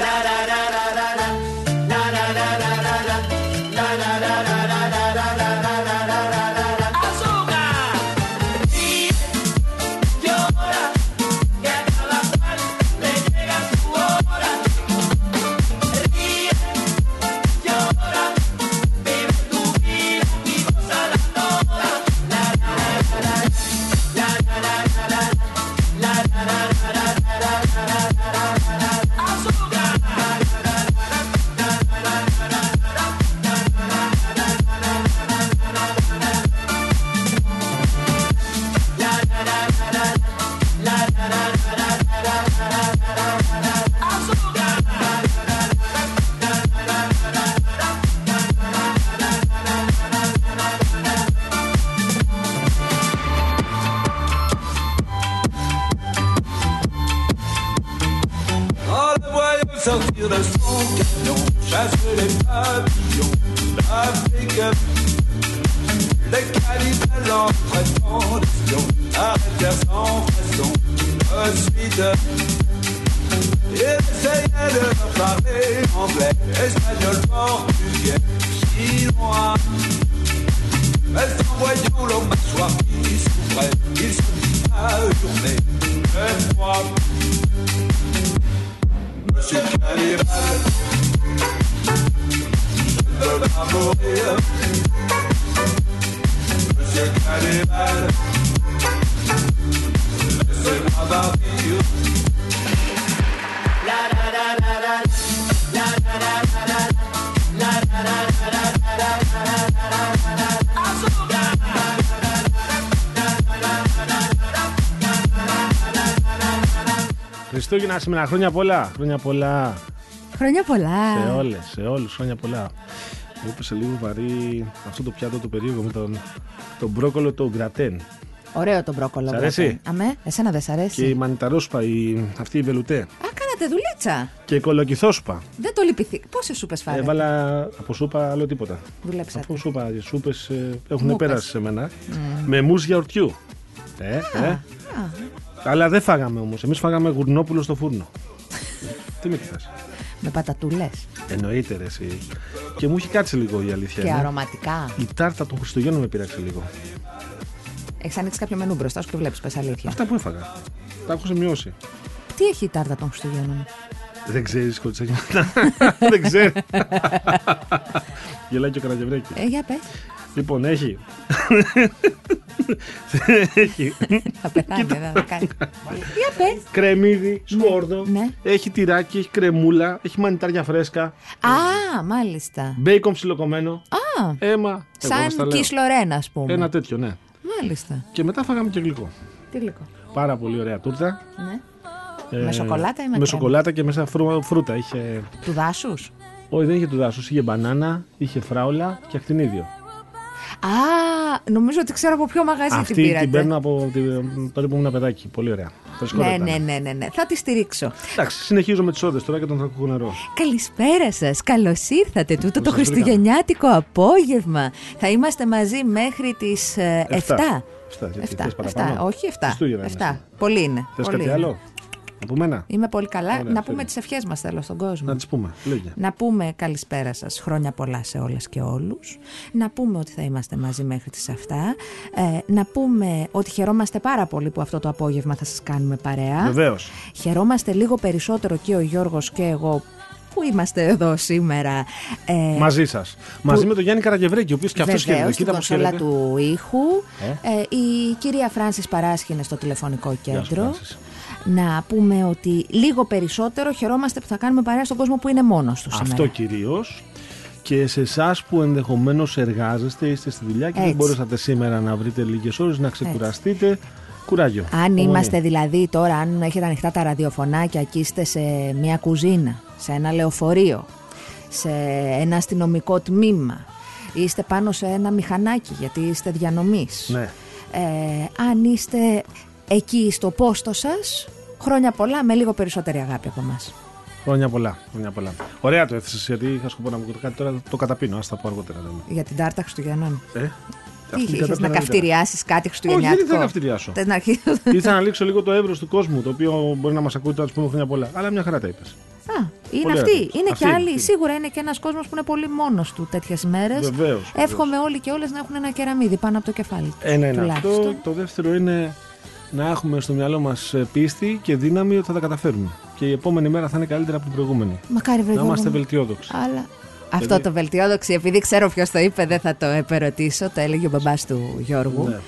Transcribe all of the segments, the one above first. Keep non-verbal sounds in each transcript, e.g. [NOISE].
ララララ σήμερα, χρόνια πολλά. Χρόνια πολλά. Χρόνια πολλά. Σε όλες, σε όλους, χρόνια πολλά. Μου έπεσε λίγο βαρύ αυτό το πιάτο το περίεργο με τον, τον μπρόκολο το γκρατέν. Ωραίο το μπρόκολο. Σ' αρέσει; βέβαια. Αμέ, εσένα δεν σ' αρέσει; Και η μανιταρόσπα, η, αυτή η βελουτέ. Α, κάνατε δουλίτσα. Και η κολοκυθόσπα. Δεν το λυπηθεί. Πόσες σούπες φάρετε. Έβαλα από σούπα άλλο τίποτα. Δουλέψατε. Από σούπα, οι σούπες έχουν Μου πέρασει πες. σε μένα. Με μουζ γιαουρτιού. Ε, ε. Α, Αλλά δεν φάγαμε όμως. Εμείς φάγαμε γουρνόπουλο στο φούρνο. Τι με κοιτάς. με πατατούλες. Εννοείται ρε εσύ. Και μου έχει κάτσει λίγο η αλήθεια. Και είναι. αρωματικά. Η τάρτα των Χριστουγέννων με πειράξε λίγο. Έχεις ανοίξει κάποιο μενού μπροστά σου και βλέπεις, πες αλήθεια. Αυτά που έφαγα. Τα έχω σημειώσει. Τι έχει η τάρτα των Χριστουγέννων; Δεν ξέρεις κοτσάκι. [LAUGHS] Δεν ξέρει. [LAUGHS] Γελάει και ο Καραγευρέκη. Ε, για πες. Λοιπόν, έχει. έχει [LAUGHS] Θα πεθάνει, δεν θα κάνει. Για πες. κρεμμύδι, σκόρδο. ναι. Έχει τυράκι, έχει κρεμούλα, έχει μανιτάρια φρέσκα. Α, μάλιστα. Μπέικον ψιλοκομμένο. Α, Αίμα. εγώ σας τα σαν λέω. κισλορένα, ας πούμε. Ένα τέτοιο, ναι. Μάλιστα. Και μετά φάγαμε και γλυκό. Τι γλυκό. Πάρα πολύ ωραία τούρτα. Ναι. Ε, Με σοκολάτα ή με Με κρέμα; σοκολάτα και μέσα φρού- φρούτα. Είχε... Του δάσους; Όχι, δεν είχε του δάσους. Είχε μπανάνα, είχε φράουλα και ακτινίδιο. Α, νομίζω ότι ξέρω από ποιο μαγαζί Αυτή την πήρατε. την παίρνω από την... τότε που ήμουν παιδάκι. Πολύ ωραία. Ναι, Φρεσκότατα. ναι, ναι, ναι, ναι. Θα τη στηρίξω. Εντάξει, συνεχίζω με τις όδες τώρα και τον θρακούχο νερό. Καλησπέρα σας. Καλώς ήρθατε. Τούτο το σας χριστουγεννιάτικο απόγευμα. Θα είμαστε μαζί μέχρι τις 7. Εφτά. Εφτά, γιατί θες παραπάνω; όχι 7. Χριστούγεννα είναι 7. Πολύ είναι. Θες πολύ κάτι είναι. Άλλο από μένα. Είμαι πολύ καλά. Ωραία, να πούμε φέρε. τις ευχές μας θέλω στον κόσμο. Να τις πούμε. Λέγε. Να πούμε καλησπέρα σας, χρόνια πολλά σε όλες και όλους. Να πούμε ότι θα είμαστε μαζί μέχρι τις 7. Ε, να πούμε ότι χαιρόμαστε πάρα πολύ που αυτό το απόγευμα θα σας κάνουμε παρέα. Βεβαίως. Χαιρόμαστε λίγο περισσότερο και ο Γιώργος και εγώ που είμαστε εδώ σήμερα. Ε, Μαζί σας. Μαζί με τον Γιάννη Καραγευρέκη, ο οποίος και αυτός Βεβαίως, χαίρεται. στην Κοίτα που κονσόλα χαίρεται. του ήχου. Ε. Ε, η κυρία Φράνσις Παράσχη είναι στο τηλεφωνικό Γεια σου, κέντρο. Φράνσις. Να πούμε ότι λίγο περισσότερο χαιρόμαστε που θα κάνουμε παρέα στον κόσμο που είναι μόνος τους σήμερα. Αυτό κυρίως. Και σε εσάς που ενδεχομένως εργάζεστε, είστε στη δουλειά και δεν Έτσι. μπορέσατε σήμερα να βρείτε λίγες ώρες να ξεκουραστείτε. Κουράγιο. Αν Υπομονή. είμαστε δηλαδή τώρα, αν έχετε ανοιχτά τα ραδιοφωνάκια και είστε σε μια κουζίνα, σε ένα λεωφορείο, σε ένα αστυνομικό τμήμα, είστε πάνω σε ένα μηχανάκι γιατί είστε διανομής. Ναι. Ε, αν είστε εκεί στο πόστο σας, χρόνια πολλά με λίγο περισσότερη αγάπη από εμάς. Χρόνια πολλά. Χρόνια πολλά. Ωραία το έθεσες γιατί είχα σκοπό να μου πει κάτι τώρα. Το καταπίνω. Α τα πω αργότερα. λέμε. Για την Τάρτα Χριστουγεννών. Ε, Τι αυτή είχες, κατά να την καυτηριάσεις κάτι Όχι, χριστουγεννιάτικο; δεν ήθελα να καυτηριάσω. Θες να αρχίσεις... [LAUGHS] Ήθελα να λήξω λίγο το εύρος του κόσμου, το οποίο μπορεί να μας ακούει τώρα, ας πούμε, χρόνια πολλά. Αλλά μια χαρά τα είπες. Α, Είναι Πολύ αυτή. αγαπητός. Είναι Αυτή, και άλλοι. αυτή. Σίγουρα είναι και ένας κόσμος που είναι πολύ μόνος του τέτοιες μέρες. Βεβαίως, Εύχομαι όλοι και όλες να έχουν ένα κεραμίδι πάνω από το κεφάλι. Ένα είναι Τουλάχιστον. αυτό. Το δεύτερο είναι να έχουμε στο μυαλό μας πίστη και δύναμη ότι θα τα καταφέρουμε. Και η επόμενη μέρα θα είναι καλύτερα από την προηγούμενη. Μακάρι βρε Να Γιώργο είμαστε μου. βελτιόδοξοι. Αλλά αυτό το βελτιόδοξη, επειδή ξέρω ποιος το είπε, δεν θα το επερωτήσω. Το έλεγε ο μπαμπάς του Γιώργου. Ναι.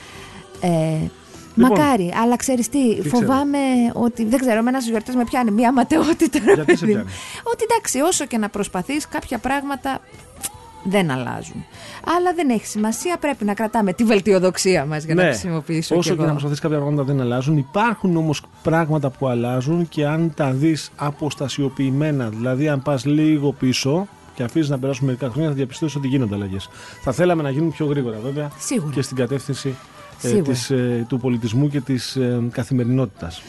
Ε, Λοιπόν, μακάρι, αλλά ξέρεις τι, τι φοβάμαι ότι δεν ξέρω, εμένα στι γιορτές με πιάνει μια ματαιότητα. ρε Γιατί σε παιδί μου. πιάνει; Ότι εντάξει, όσο και να προσπαθείς, κάποια πράγματα δεν αλλάζουν. Αλλά δεν έχει σημασία, πρέπει να κρατάμε τη βελτιοδοξία μας για να χρησιμοποιήσω Ναι. Όσο κι και εγώ. να προσπαθείς κάποια πράγματα δεν αλλάζουν. Υπάρχουν όμως πράγματα που αλλάζουν και αν τα δεις αποστασιοποιημένα, δηλαδή αν πας λίγο πίσω και αφήσεις να περάσουν μερικά χρόνια, θα διαπιστώσεις ότι γίνονται αλλαγές. Θα θέλαμε να γίνουν πιο γρήγορα βέβαια Σίγουρα. και στην κατεύθυνση ε, Σίγουρα. της, ε, του πολιτισμού και της ε, καθημερινότητας.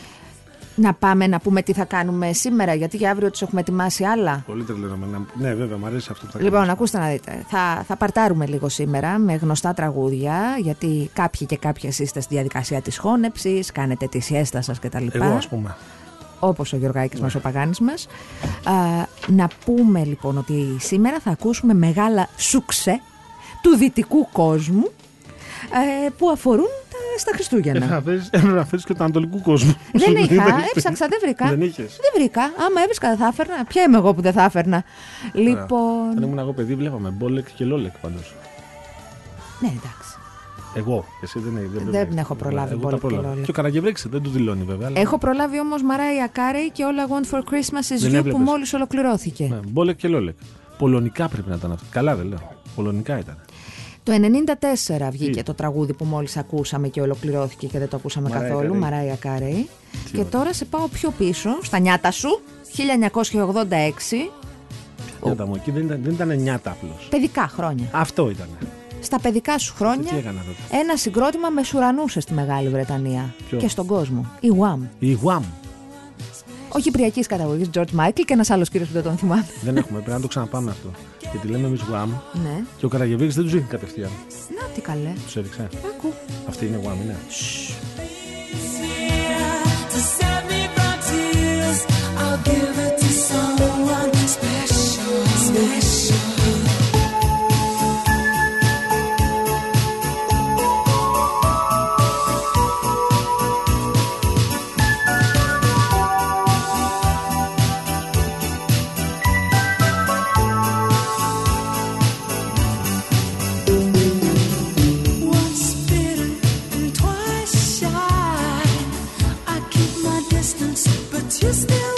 Να πάμε να πούμε τι θα κάνουμε σήμερα, γιατί για αύριο τους έχουμε ετοιμάσει άλλα. Πολύ τρελαίνομαι. Ναι, βέβαια, μου αρέσει αυτό που θα Λοιπόν, κάνεις. ακούστε να δείτε. Θα, θα παρτάρουμε λίγο σήμερα με γνωστά τραγούδια, γιατί κάποιοι και κάποιες είστε στη διαδικασία της χώνεψης, κάνετε τη σιέστα σας κτλ. Εγώ, ας πούμε. Όπως ο Γιωργάκης μας, ο Παγάνης μας. Α, να πούμε λοιπόν ότι σήμερα θα ακούσουμε μεγάλα σουξέ του δυτικού κόσμου ε, που αφορούν τα, στα Χριστούγεννα. Έπρεπε να φέρεις- έπρεπε να φέρεις και του Ανατολικού κόσμου. [LAUGHS] Δεν είχα, Δεν έψαξα, δεν βρήκα. Δεν είχες. Δεν βρήκα. Άμα έβρισκα, δεν θα έφερνα. Ποια είμαι εγώ που δεν θα έφερνα. Λοιπόν. Όταν ήμουν εγώ παιδί, βλέπαμε μπόλεκ και λόλεκ πάντως. Ναι, εντάξει. Εγώ. Εσύ δεν, δεν, Δεν βλέπεις. έχω προλάβει Εγώ Μπόλεκ τα και πρόλαβα. Λόλεκ. Και ο Καραγκευρέξ δεν του δηλώνει βέβαια. αλλά- Έχω προλάβει όμως Μαράια Κάρεϊ και All I Want for Christmas is Δεν You που έβλεπες. μόλις ολοκληρώθηκε. Ναι, μπόλεκ και λόλεκ. Πολωνικά πρέπει να ήταν αυτό. Καλά δεν λέω. Πολωνικά ήταν. Το 94 βγήκε Τι; το το τραγούδι που μόλις ακούσαμε και ολοκληρώθηκε και δεν το ακούσαμε Μαράια καθόλου, Κάρεϊ. Μαράια Κάρεϊ. Και ωραία. τώρα σε πάω πιο πίσω, στα νιάτα σου, 1986, Νιάτα μου, εκεί δεν ήταν, δεν ήταν νιάτα απλώς. παιδικά χρόνια. Αυτό ήταν. Στα παιδικά σου Τι χρόνια, έκανα τότε. ένα συγκρότημα με σουρανούσες στη Μεγάλη Βρετανία Ποιος; και στον κόσμο. Η Wham. Η Γουάμ. Ο Κυπριακής καταγωγής George Michael και ένας άλλος κύριος που δεν τον θυμάμαι. δεν έχουμε, πρέπει να το ξαναπάμε αυτό. Γιατί λέμε εμείς Γουάμ ναι. και ο Καραγκευρέξ δεν τους είχε κατευθείαν. Να τι καλέ. Τους έριξε. Άκου. Αυτή είναι Γουάμ, είναι. Still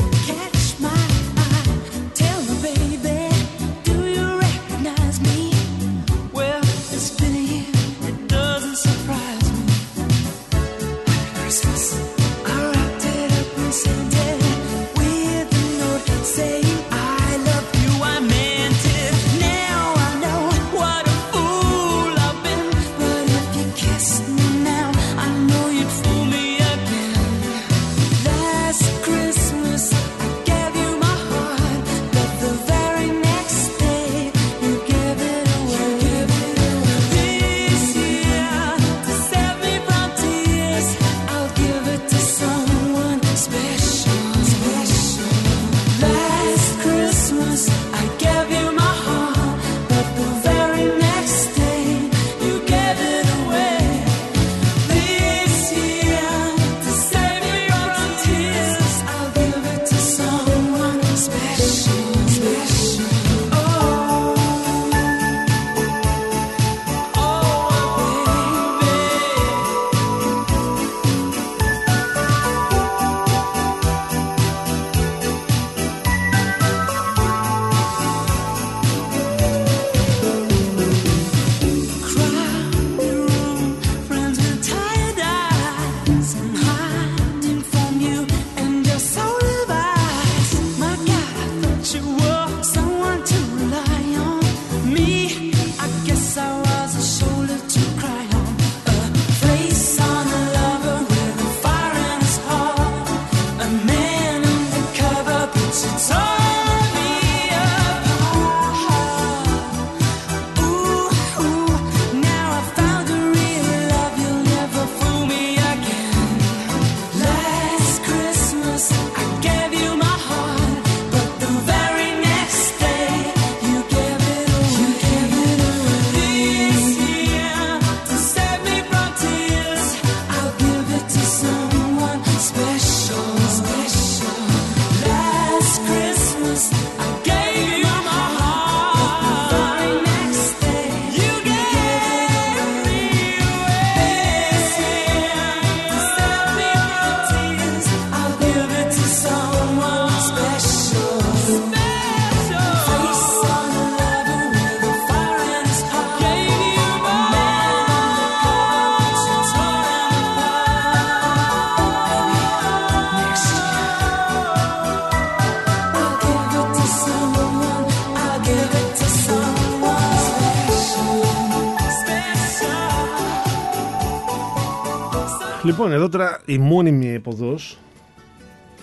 Λοιπόν, εδώ τώρα η μόνιμη εποδός.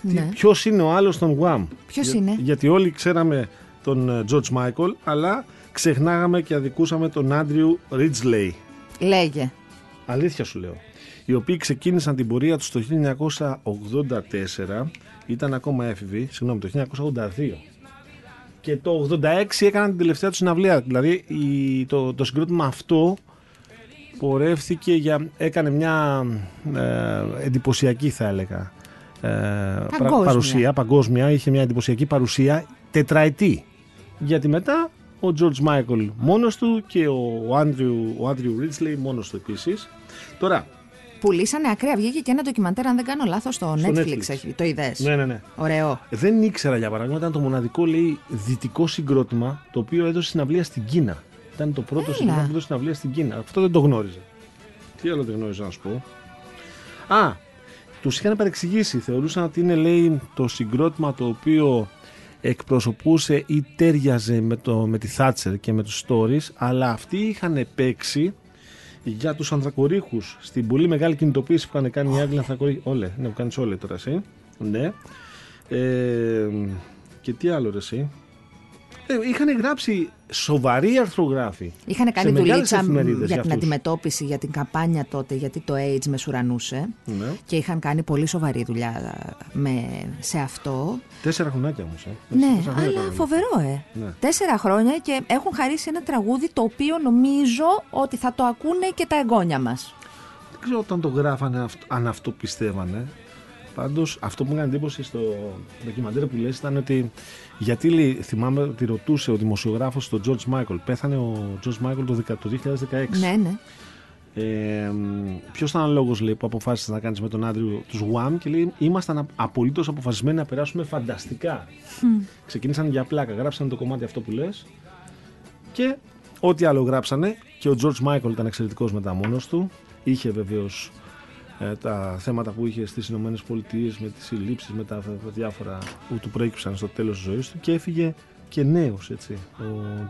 Ναι. Ποιος είναι ο άλλος των Wham. Ποιος Για- είναι; Γιατί όλοι ξέραμε τον ε, George Michael, αλλά ξεχνάγαμε και αδικούσαμε τον Andrew Ridgely. Λέγε. Αλήθεια σου λέω. Οι οποίοι ξεκίνησαν την πορεία τους το 1984, ήταν ακόμα έφηβοι, συγγνώμη, το 1982. Και το 86 έκαναν την τελευταία τους συναυλία. Δηλαδή η- το, το συγκρότημα αυτό πορεύθηκε για, έκανε μια ε, εντυπωσιακή θα έλεγα ε, πρα- Παγκόσμια. παρουσία, παγκόσμια, είχε μια εντυπωσιακή παρουσία τετραετή. Γιατί μετά ο George Michael μόνος του και ο Andrew, ο Andrew Ridgely μόνος του επίσης. Τώρα, Πουλήσανε ακραία. Βγήκε και ένα ντοκιμαντέρ, αν δεν κάνω λάθος, στο, Στο Netflix. Netflix. Έχει, το είδες; ναι, ναι, ναι. Ωραίο. Δεν ήξερα για παράδειγμα, ήταν το μοναδικό λέει δυτικό συγκρότημα το οποίο έδωσε συναυλία στην Κίνα. Ήταν το πρώτο Έλα. συγκρότημα που έδωσε συναυλία στην Κίνα. Αυτό δεν το γνώριζα. Τι άλλο δεν γνώριζα να σου πω; Α, τους είχαν παρεξηγήσει. Θεωρούσαν ότι είναι λέει το συγκρότημα το οποίο εκπροσωπούσε ή τέριαζε με, το, με τη Thatcher και με τους Stories αλλά αυτοί είχαν παίξει για τους ανθρακορίχους στην πολύ μεγάλη κινητοποίηση που είχαν κάνει οι Άγγλοι ανθρακορίχοι. Όλε, ναι, που κάνεις όλε τώρα εσύ. Ναι. Ε, και τι άλλο ρε εσύ. Ε, είχαν γράψει σοβαροί αρθρογράφοι. Είχαν σε κάνει μεγάλες δουλίτσα εφημερίδες για για την αυτούς. αντιμετώπιση, για την καμπάνια τότε, γιατί το AIDS μεσουρανούσε. Ναι. Και είχαν κάνει πολύ σοβαρή δουλειά με, σε αυτό. Τέσσερα χρονάκια όμως. Ε. Ναι, Τέσσερα χρόνια αλλά κάνανε. φοβερό, ε. Ναι. Τέσσερα χρόνια και έχουν χαρίσει ένα τραγούδι το οποίο νομίζω ότι θα το ακούνε και τα εγγόνια μας. Δεν ξέρω όταν το γράφανε αυτ- αν αυτό πιστεύανε. Πάντως, αυτό που μου έκανε εντύπωση στο ντοκιμαντέρ που λες ήταν ότι. Γιατί λέει, θυμάμαι ότι ρωτούσε ο δημοσιογράφος τον George Michael. Πέθανε ο George Michael το, δεκα- το 2016. Ναι, ναι. Ε, Ποιος ήταν ο λόγος που αποφάσισες να κάνεις με τον άντριο τους Wham και λέει: Ήμασταν απολύτως αποφασισμένοι να περάσουμε φανταστικά. Ξεκίνησαν για πλάκα, γράψαν το κομμάτι αυτό που λες και ό,τι άλλο γράψανε. Και ο George Michael ήταν εξαιρετικός μετά μόνος του. Είχε βεβαίως ε, τα θέματα που είχε στις Ηνωμένες Πολιτείες με τις συλλήψεις, με τα διάφορα που του προέκυψαν στο τέλος της ζωής του και έφυγε και νέος έτσι ο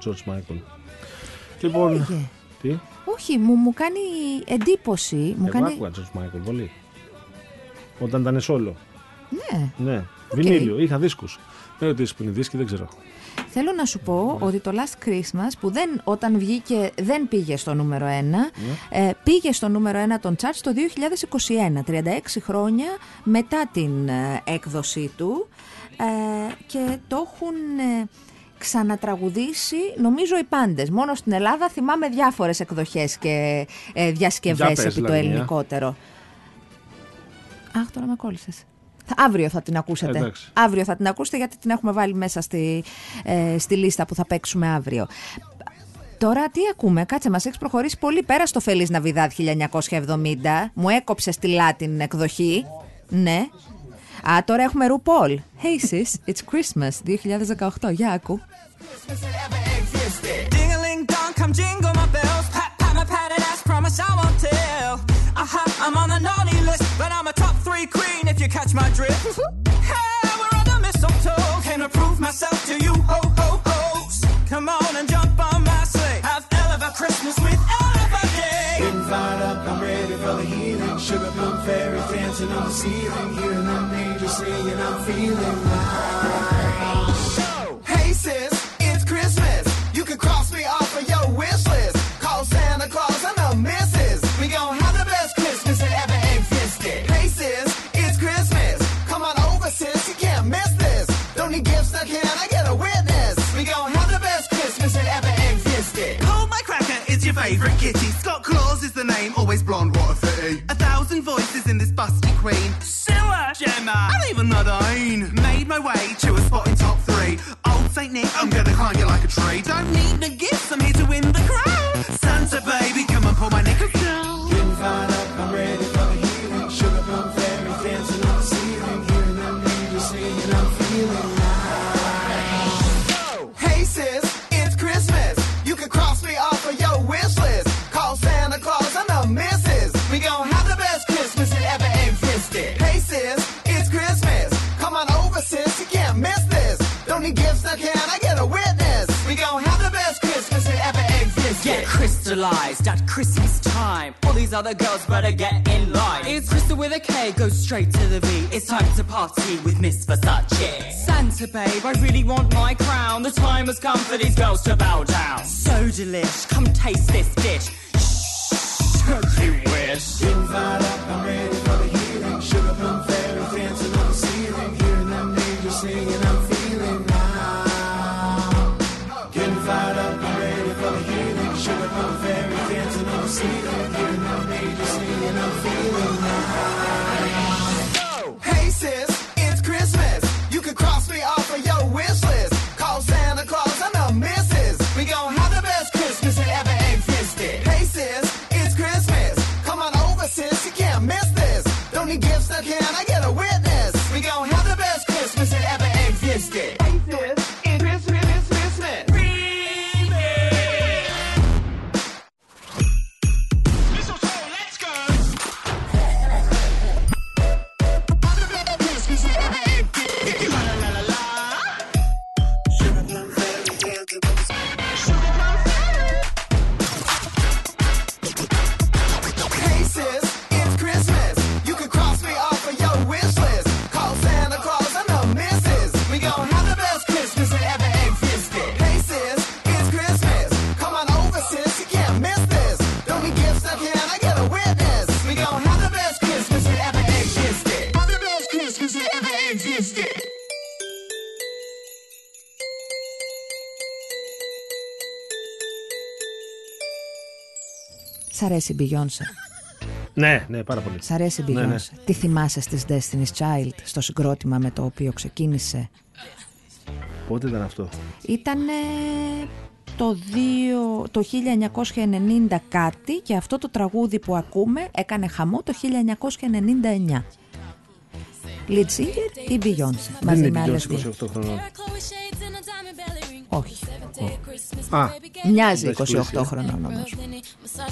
George Michael. Λοιπόν, Έφυγε. τι, Όχι, μου, μου κάνει εντύπωση. Μου εγώ κάνει... άκουγα George Michael πολύ. Όταν ήταν σόλο. Ναι. Ναι. Βινίλιο, είχα δίσκους. Δεν ρωτήσεις που είναι οι δίσκοι, δεν ξέρω. Θέλω να σου πω ότι το Last Christmas που δεν, όταν βγήκε δεν πήγε στο νούμερο 1, ε, πήγε στο νούμερο 1 των charts το 2021, 36 χρόνια μετά την ε, έκδοσή του ε, και το έχουν ε, ξανατραγουδήσει νομίζω οι πάντες. Μόνο στην Ελλάδα θυμάμαι διάφορες εκδοχές και ε, Για διασκευές πες, επί το Λαμία. ελληνικότερο. Αχ, τώρα με κόλλησες. Θα- Αύριο θα την ακούσετε. Εντάξει. Αύριο θα την ακούσετε γιατί την έχουμε βάλει μέσα στη, ε, στη λίστα που θα παίξουμε αύριο. Τώρα τι ακούμε, κάτσε μας έχεις προχωρήσει πολύ πέρα στο Feliz Navidad 1970. Μου έκοψες τη Latin εκδοχή. Ναι. Α, τώρα έχουμε RuPaul. Hey sis, it's Christmas 2018. Για άκου. Ding a ling dong, come jingle my bells. Pat pat my padded ass, promise I won't tell. You catch my drift. [LAUGHS] hey, we're on the mistletoe, came to prove myself to you, ho ho ho's. Come on and jump on my sleigh. Have hell of a Christmas with hell of a day. Getting fired up, I'm ready for the healing. Sugar plum fairies dancing on the ceiling. Hearing them angels singing, I'm feeling favourite kitty. Scott Claus is the name, always blonde, what a fitty. A thousand voices in this busty queen. Silla, Gemma, and even Nadine. Made my way to a spot in top three. Old Saint Nick, I'm gonna climb you like a tree. Don't need the gifts, I'm here to win the Christmas that Christmas time. All these other girls better get in line. It's Crystal with a K, go straight to the V. It's time to party with Miss Versace. Santa babe, I really want my crown. The time has come for these girls to bow down. So delish, come taste this dish. Shh, you wish? Fired up, I'm ready αρέσει η Beyoncé; Ναι, ναι, πάρα πολύ. Σ' αρέσει η Ναι, ναι. Beyoncé; Τι θυμάσαι στις Destiny's Child, στο συγκρότημα με το οποίο ξεκίνησε; Πότε ήταν αυτό; Ήταν το, δύο- το 1990 κάτι και αυτό το τραγούδι που ακούμε έκανε χαμό το 1999. Lead singer ή Beyoncé, Δεν μαζί είναι με η άλλες Beyoncé δύο. 28 χρονών. Όχι. Α, Μοιάζει Εντάξει, 28 πλούσια. χρονών όμως.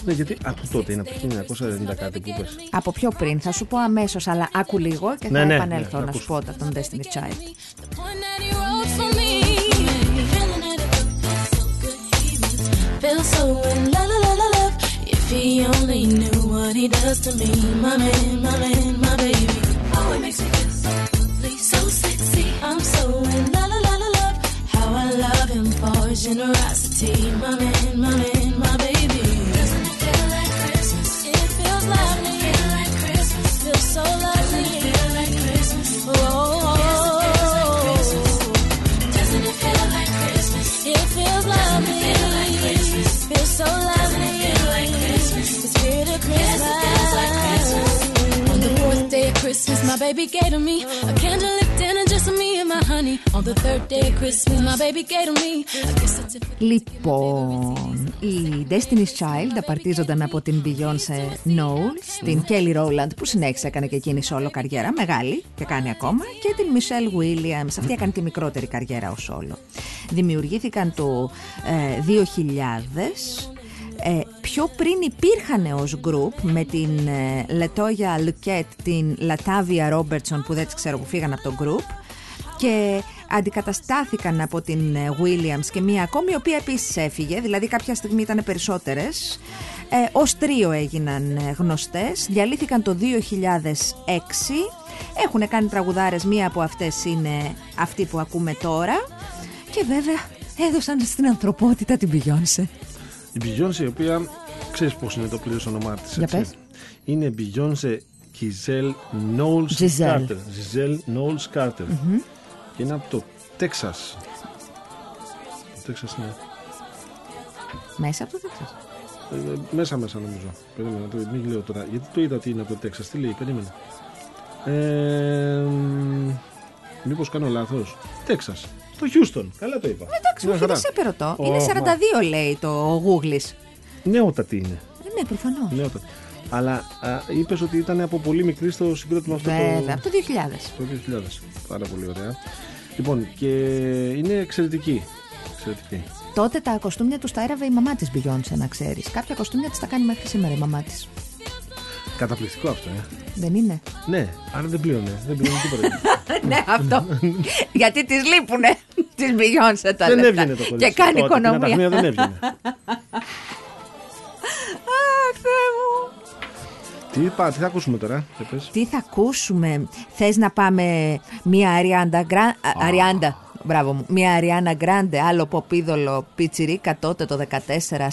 ναι, γιατί από τότε είναι από το 1990 κάτι που είπες. Από πιο πριν, θα σου πω αμέσως, αλλά άκου λίγο και θα Ναι, ναι, επανέλθω ναι, να θα σου πω τα των Destiny Child. Feel so in la la la la love. If he only knew what he does to me, my man, my man, my baby. Oh, it makes me feel so lovely, so sexy. I'm so in la la la la love. Love him for his generosity, my man, my man, my baby. Doesn't it feel like Christmas? It feels lovely. Feel like Christmas. Feels so lovely. Feel like Christmas. Oh. Doesn't it feel like Christmas? It feels lovely. Feel like Christmas. Feels so lovely. It feel like Christmas. The spirit of Christmas. On the fourth day of Christmas, my baby gave to me a candlelit dinner just for me and my honey. On the third day of Christmas, my baby gave to me a gift certificate. Λοιπόν, οι Destiny's Child απαρτίζονταν από την Beyoncé Knowles, την Kelly Rowland που συνέχισε έκανε και εκείνη solo καριέρα, μεγάλη και κάνει ακόμα, και την Michelle Williams, αυτή έκανε τη μικρότερη καριέρα ως solo. Δημιουργήθηκαν το ε, 2000, ε, πιο πριν υπήρχαν ως group με την ε, Latoya Luquette, την Latavia Robertson που δεν τις ξέρω που φύγαν από το group και αντικαταστάθηκαν από την ε, Williams και μία ακόμη η οποία επίσης έφυγε, δηλαδή κάποια στιγμή ήταν περισσότερες ε, ως τρίο έγιναν ε, γνωστές, διαλύθηκαν το 2006 έχουν κάνει τραγουδάρες, μία από αυτές είναι αυτή που ακούμε τώρα και βέβαια έδωσαν στην ανθρωπότητα την Beyoncé. Η Beyoncé, η οποία ξέρεις πώς είναι το πλήρω όνομά της. Για πες. Είναι Beyoncé Giselle Knowles Giselle. Carter. Giselle Knowles Carter. Και είναι από το Τέξας. Το Τέξας είναι. Μέσα από το Τέξας. ε, μέσα μέσα νομίζω. Περίμενα, το, μην λέω τώρα. Γιατί το είδα ότι είναι από το Τέξας. Τι λέει, περίμενα. Ε, Μήπως κάνω λάθος. Τέξας. Το Houston. Καλά το είπα. Εντάξει, Μια όχι, χαρά. δεν σε περωτώ. Ω, Είναι μα. 42 λέει το Google's. Νεότατη είναι. Ε, ναι, προφανώς. Νεότατη. Αλλά είπες ότι ήταν από πολύ μικρή στο συγκρότημα αυτό. το- Βέβαια, από το 2000. Το 2000. Πάρα πολύ ωραία. Λοιπόν, και είναι εξαιρετική. Εξαιρετική. Τότε τα κοστούμια τους τα έραβε η μαμά της Beyoncé, να ξέρεις. Κάποια κοστούμια της τα κάνει μέχρι σήμερα η μαμά της. Καταπληκτικό αυτό, ε. Δεν είναι; Ναι, άρα δεν πλήρωνε. Δεν πλήρωνε τίποτα. [LAUGHS] ναι, αυτό. Γιατί τη λείπουνε τη Beyoncé τα δεν λεφτά. έβγαινε το κορίτσι. Και κάνει τι, είπα, τι θα ακούσουμε τώρα, πες. Τι θα ακούσουμε; Θες να πάμε μια Αριάντα. Γκρα... Αριάντα. Μπράβο μου. Μια Αριάννα Γκράντε, άλλο ποπίδωλο πιτσιρίκα τότε το 14,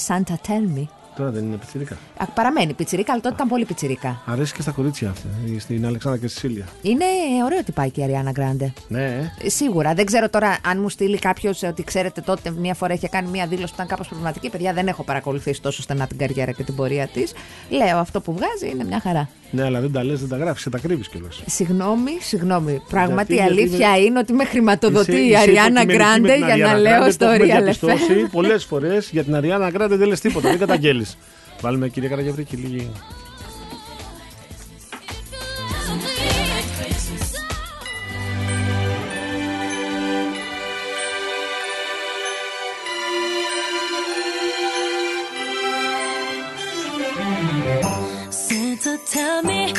Santa Tell Me. Τώρα δεν είναι πιτσιρικά. Α, παραμένει πιτσιρικά, αλλά τότε ήταν πολύ πιτσιρικά. Αρέσει και στα κορίτσια αυτή, ε, στην Αλεξάνδρα και στη Σίλια. Είναι ε, ωραίο ότι πάει και η Αριάννα Γκράντε. Ναι. Ε. Σίγουρα. Δεν ξέρω τώρα αν μου στείλει κάποιος ότι ξέρετε τότε μία φορά είχε κάνει μία δήλωση που ήταν κάπως προβληματική. Παιδιά, δεν έχω παρακολουθήσει τόσο στενά την καριέρα και την πορεία της. Λέω αυτό που βγάζει είναι μια χαρά. Ναι, αλλά δεν τα λες, δεν τα γράφεις, τα κρύβεις κιόλας. Συγγνώμη, συγγνώμη. Πράγματι, η αλήθεια είναι... ότι με χρηματοδοτεί η Αριάννα Γκράντε για να λέω ιστορία λεφτά. Πολλές φορές για την Αριάννα Γκράντε δεν λες τίποτα, δεν [LAUGHS] καταγγέλεις. Βάλουμε κυρία Καραγεύρη και λίγη Tell me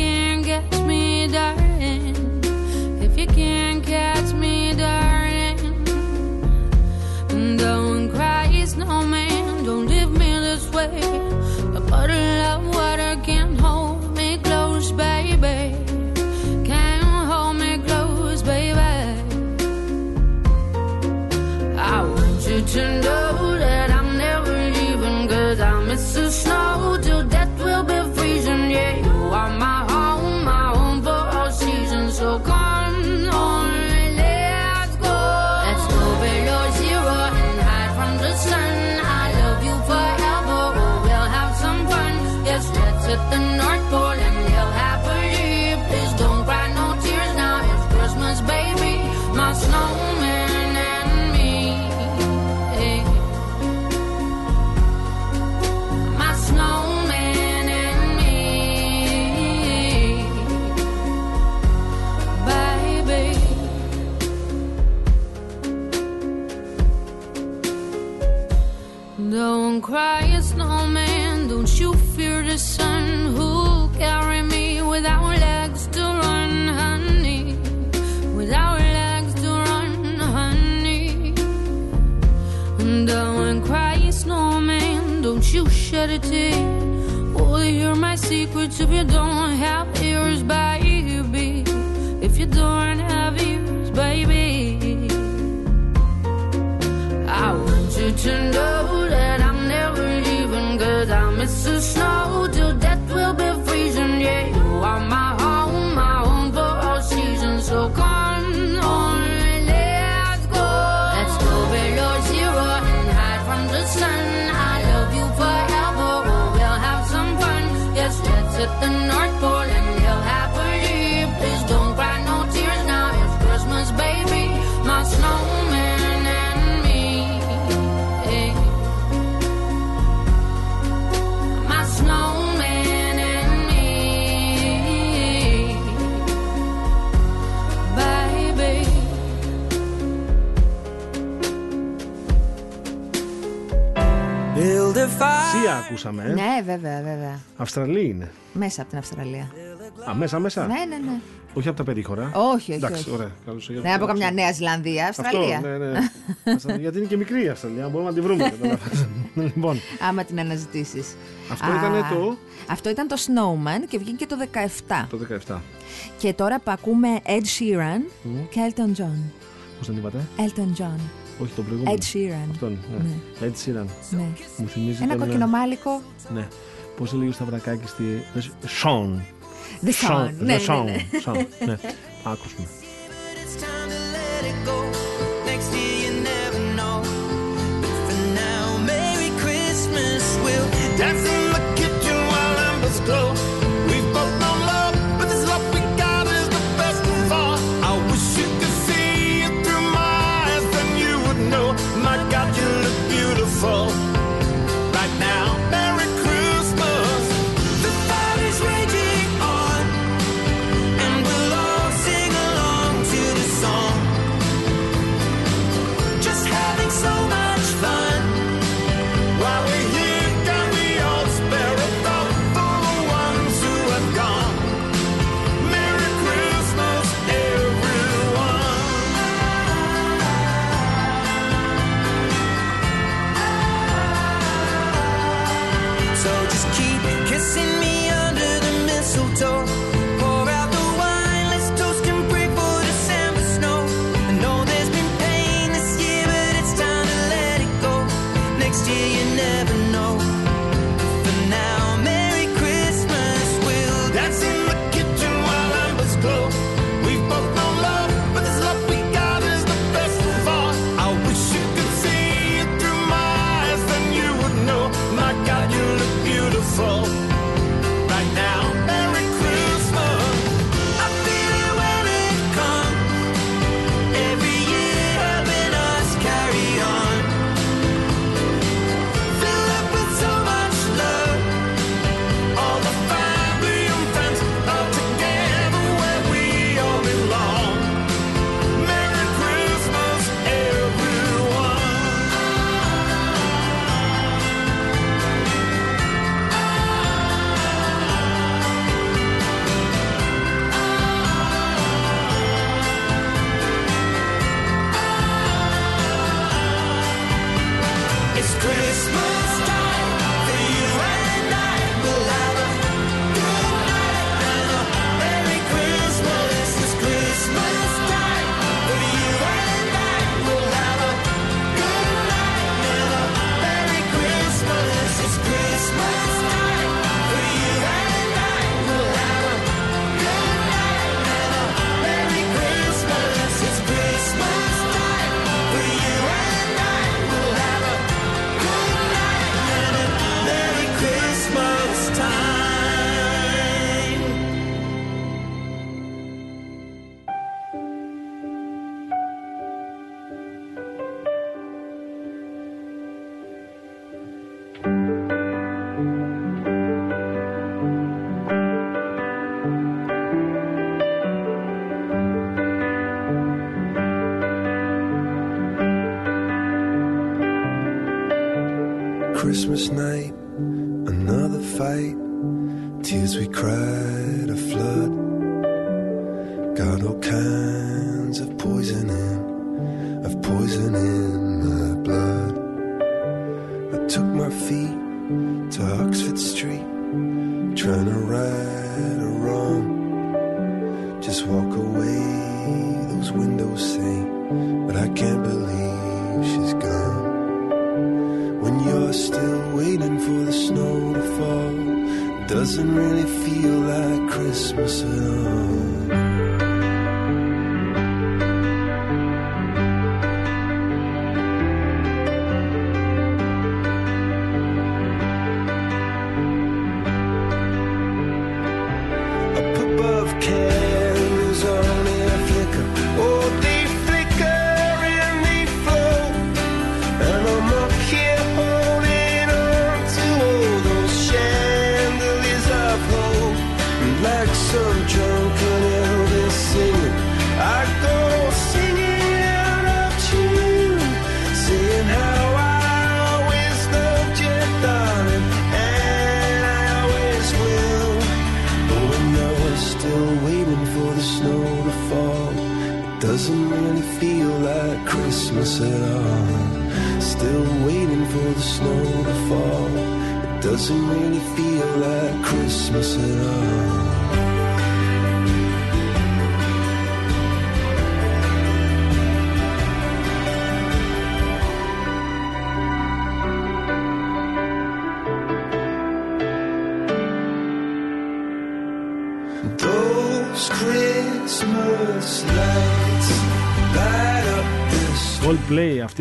Yeah. reality. Will you hear my secrets if you don't have Ασία ακούσαμε. Ε. Ναι, βέβαια, βέβαια. Αυστραλία είναι. Μέσα από την Αυστραλία. Α, μέσα, μέσα; Ναι, ναι, ναι. Όχι από τα περίχωρα. Όχι, όχι. Εντάξει, όχι. Ωραία. Καλώς ήρθατε. Ναι, από καμιά Νέα Ζηλανδία, Αυστραλία. Αυτό, ναι, ναι. Γιατί είναι και μικρή η Αυστραλία, μπορούμε να τη βρούμε. [LAUGHS] λοιπόν. Άμα την αναζητήσεις. Αυτό Α, ήταν το. Αυτό ήταν το Snowman και βγήκε το 17. Το 17. Και τώρα που ακούμε Ed Sheeran mm. και Elton John. Πώς τον είπατε; Elton John. Όχι, τον προηγούμενο. Ed Sheeran. Ναι. ναι. Ed Sheeran. Ναι. Μου θυμίζει Ένα ε, κοκκινομάλικο. Ναι. Πώς έλεγε ο Σταυρακάκης στη. Ε, Σον. The Song. Ναι, The Song. Ναι, ναι, [LAUGHS] ναι. Άκουσουμε. poison in my blood. I took my feet to Oxford Street, trying to right a wrong. Just walk away, those windows say, but I can't believe she's gone. When you're still waiting for the snow to fall, doesn't really feel like Christmas at all.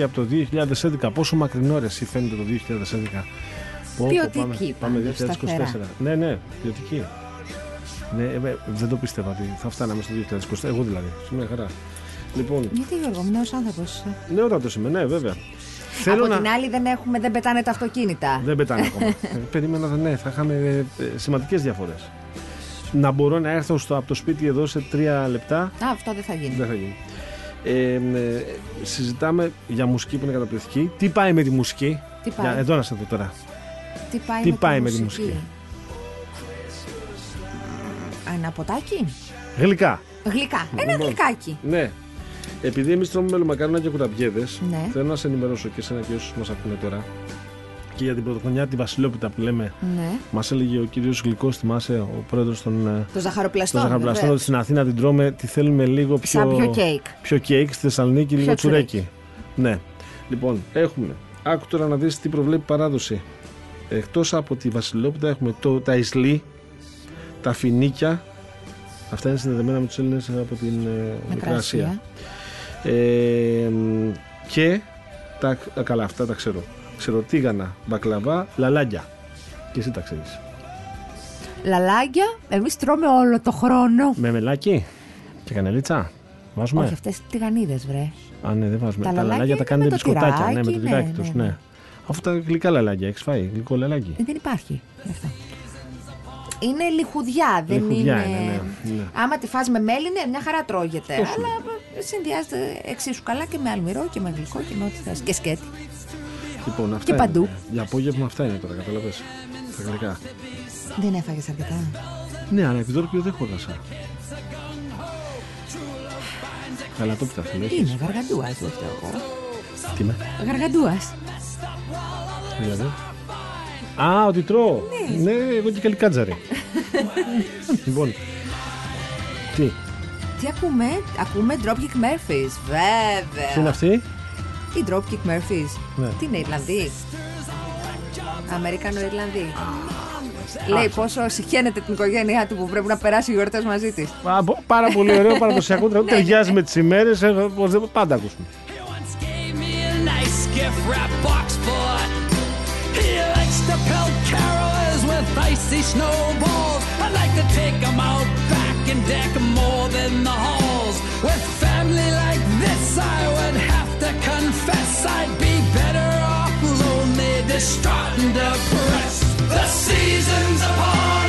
Αυτή από το 2011. Πόσο μακρινό ρε εσύ φαίνεται το 2011. Πω, πω, Ποιοτική πάμε, πάμε πάντως, 2024. σταθερά. Ναι, ναι, ποιοτική. Ναι, ε, ε, δεν το πίστευα ότι θα φτάναμε στο 2024. Εγώ δηλαδή. Σημαίνει χαρά. Λοιπόν, Γιατί Γιώργο, μου νέος άνθρωπος. νεότατος είμαι, ναι, βέβαια. Θέλω Από να. την άλλη δεν έχουμε, δεν πετάνε τα αυτοκίνητα. Δεν πετάνε ακόμα. Ε, Περίμενα, ναι, θα είχαμε σημαντικές διαφορές. Να μπορώ να έρθω στο, από το σπίτι εδώ σε τρία λεπτά. Α, αυτό δεν θα γίνει. Δεν θα γίνει. Ε, ε, συζητάμε για μουσική που είναι καταπληκτική. Τι πάει με τη μουσική; Τι πάει; Για, εδώ να σε δω τώρα. Τι πάει, Τι με, πάει τη με τη μουσική; μουσική; Α, Ένα ποτάκι; Γλυκά. Γλυκά. Ένα Λοιπόν. γλυκάκι. Ναι. Επειδή εμείς τρώμε μελομακάρονα και κουραμπιέδες, Ναι. θέλω να σε ενημερώσω και εσένα και όσους μας ακούνε τώρα και για την πρωτοχρονιά τη Βασιλόπιτα που λέμε. Ναι. Μας έλεγε ο κύριος Γλυκός, θυμάσαι, ο πρόεδρος των. ε, Το ζαχαροπλαστό. των Ζαχαροπλαστών, ότι στην Αθήνα την τρώμε, τη θέλουμε λίγο πιο. Σαν πιο κέικ. Πιο κέικ, στη Θεσσαλονίκη λίγο Πιο τσουρέκι. Ναι. Λοιπόν, έχουμε. Άκου τώρα να δεις τι προβλέπει η παράδοση. Εκτός από τη Βασιλόπιτα έχουμε το, τα Ισλή, τα Φινίκια. Αυτά είναι συνδεδεμένα με τους Έλληνες από την ε, Μικρά Ασία. Ε, μ, και τα, α, καλά, αυτά τα ξέρω. Ξέρω τίγανα, μπακλαβά, λαλάγια. Και εσύ τα ξέρεις. Λαλάγια, εμείς τρώμε όλο το χρόνο. Με μελάκι και κανελίτσα. Βάζουμε. Όχι, αυτές τι τηγανίδες, βρε. Α, ναι, δεν βάζουμε. Τα Τα, λαλάκια λαλάγια τα είναι κάνετε με το μπισκοτάκια. Ναι, με τυράκι, το ναι, τυράκι ναι, τους. ναι. Ναι. Αφού τα γλυκά λαλάγια, έχεις φάει γλυκό λαλάκι. Ε, δεν υπάρχει. γι' αυτό. Είναι λιχουδιά, δεν Λιχουδιά είναι. είναι, ναι, ναι. Άμα τη φας με μέλι, ναι, μια χαρά τρώγεται. Αυτό σου Αλλά ε, συνδυάζεται εξίσου καλά και με αλμυρό και με γλυκό και με ό,τι θες. Και σκέτη. Λοιπόν, αυτά Και είναι. παντού. Για απόγευμα αυτά είναι τώρα, καταλαβες. Τα γλυκά. Δεν έφαγες αρκετά. Ναι, αλλά επιτόρπιο δεν χώρασα. Καλατόπιτα θέλω, Τι έχεις. είναι, γαργαντούας, δεν φταίω εγώ. Τι είμαι, Γαργαντούας. δηλαδή. Α, ότι τρώω. Ναι, εγώ και καλικάτζαρη. [LAUGHS] λοιπόν. Τι, Τι ακούμε, ακούμε Dropkick Murphys, βέβαια. τι είναι αυτή; Η Dropkick Murphys. Ναι. Τι είναι, Ιρλανδοί; Αμερικανο-Ιρλανδοί. Λέει πόσο συχαίνεται την οικογένειά του που πρέπει να περάσει γιορτές μαζί της. Α, πο- Πάρα πολύ ωραίο παραδοσιακό τραγούδι. Ταιριάζει με τις ημέρες. Πάντα ακούσουμε. gave me a nice gift wrap box full of. He likes to pelt carolers with icy snowballs. I'd like to take 'em out and deck more than the halls. With family like this, I would have to confess I'd be better off lonely, distraught, and depressed. The season's upon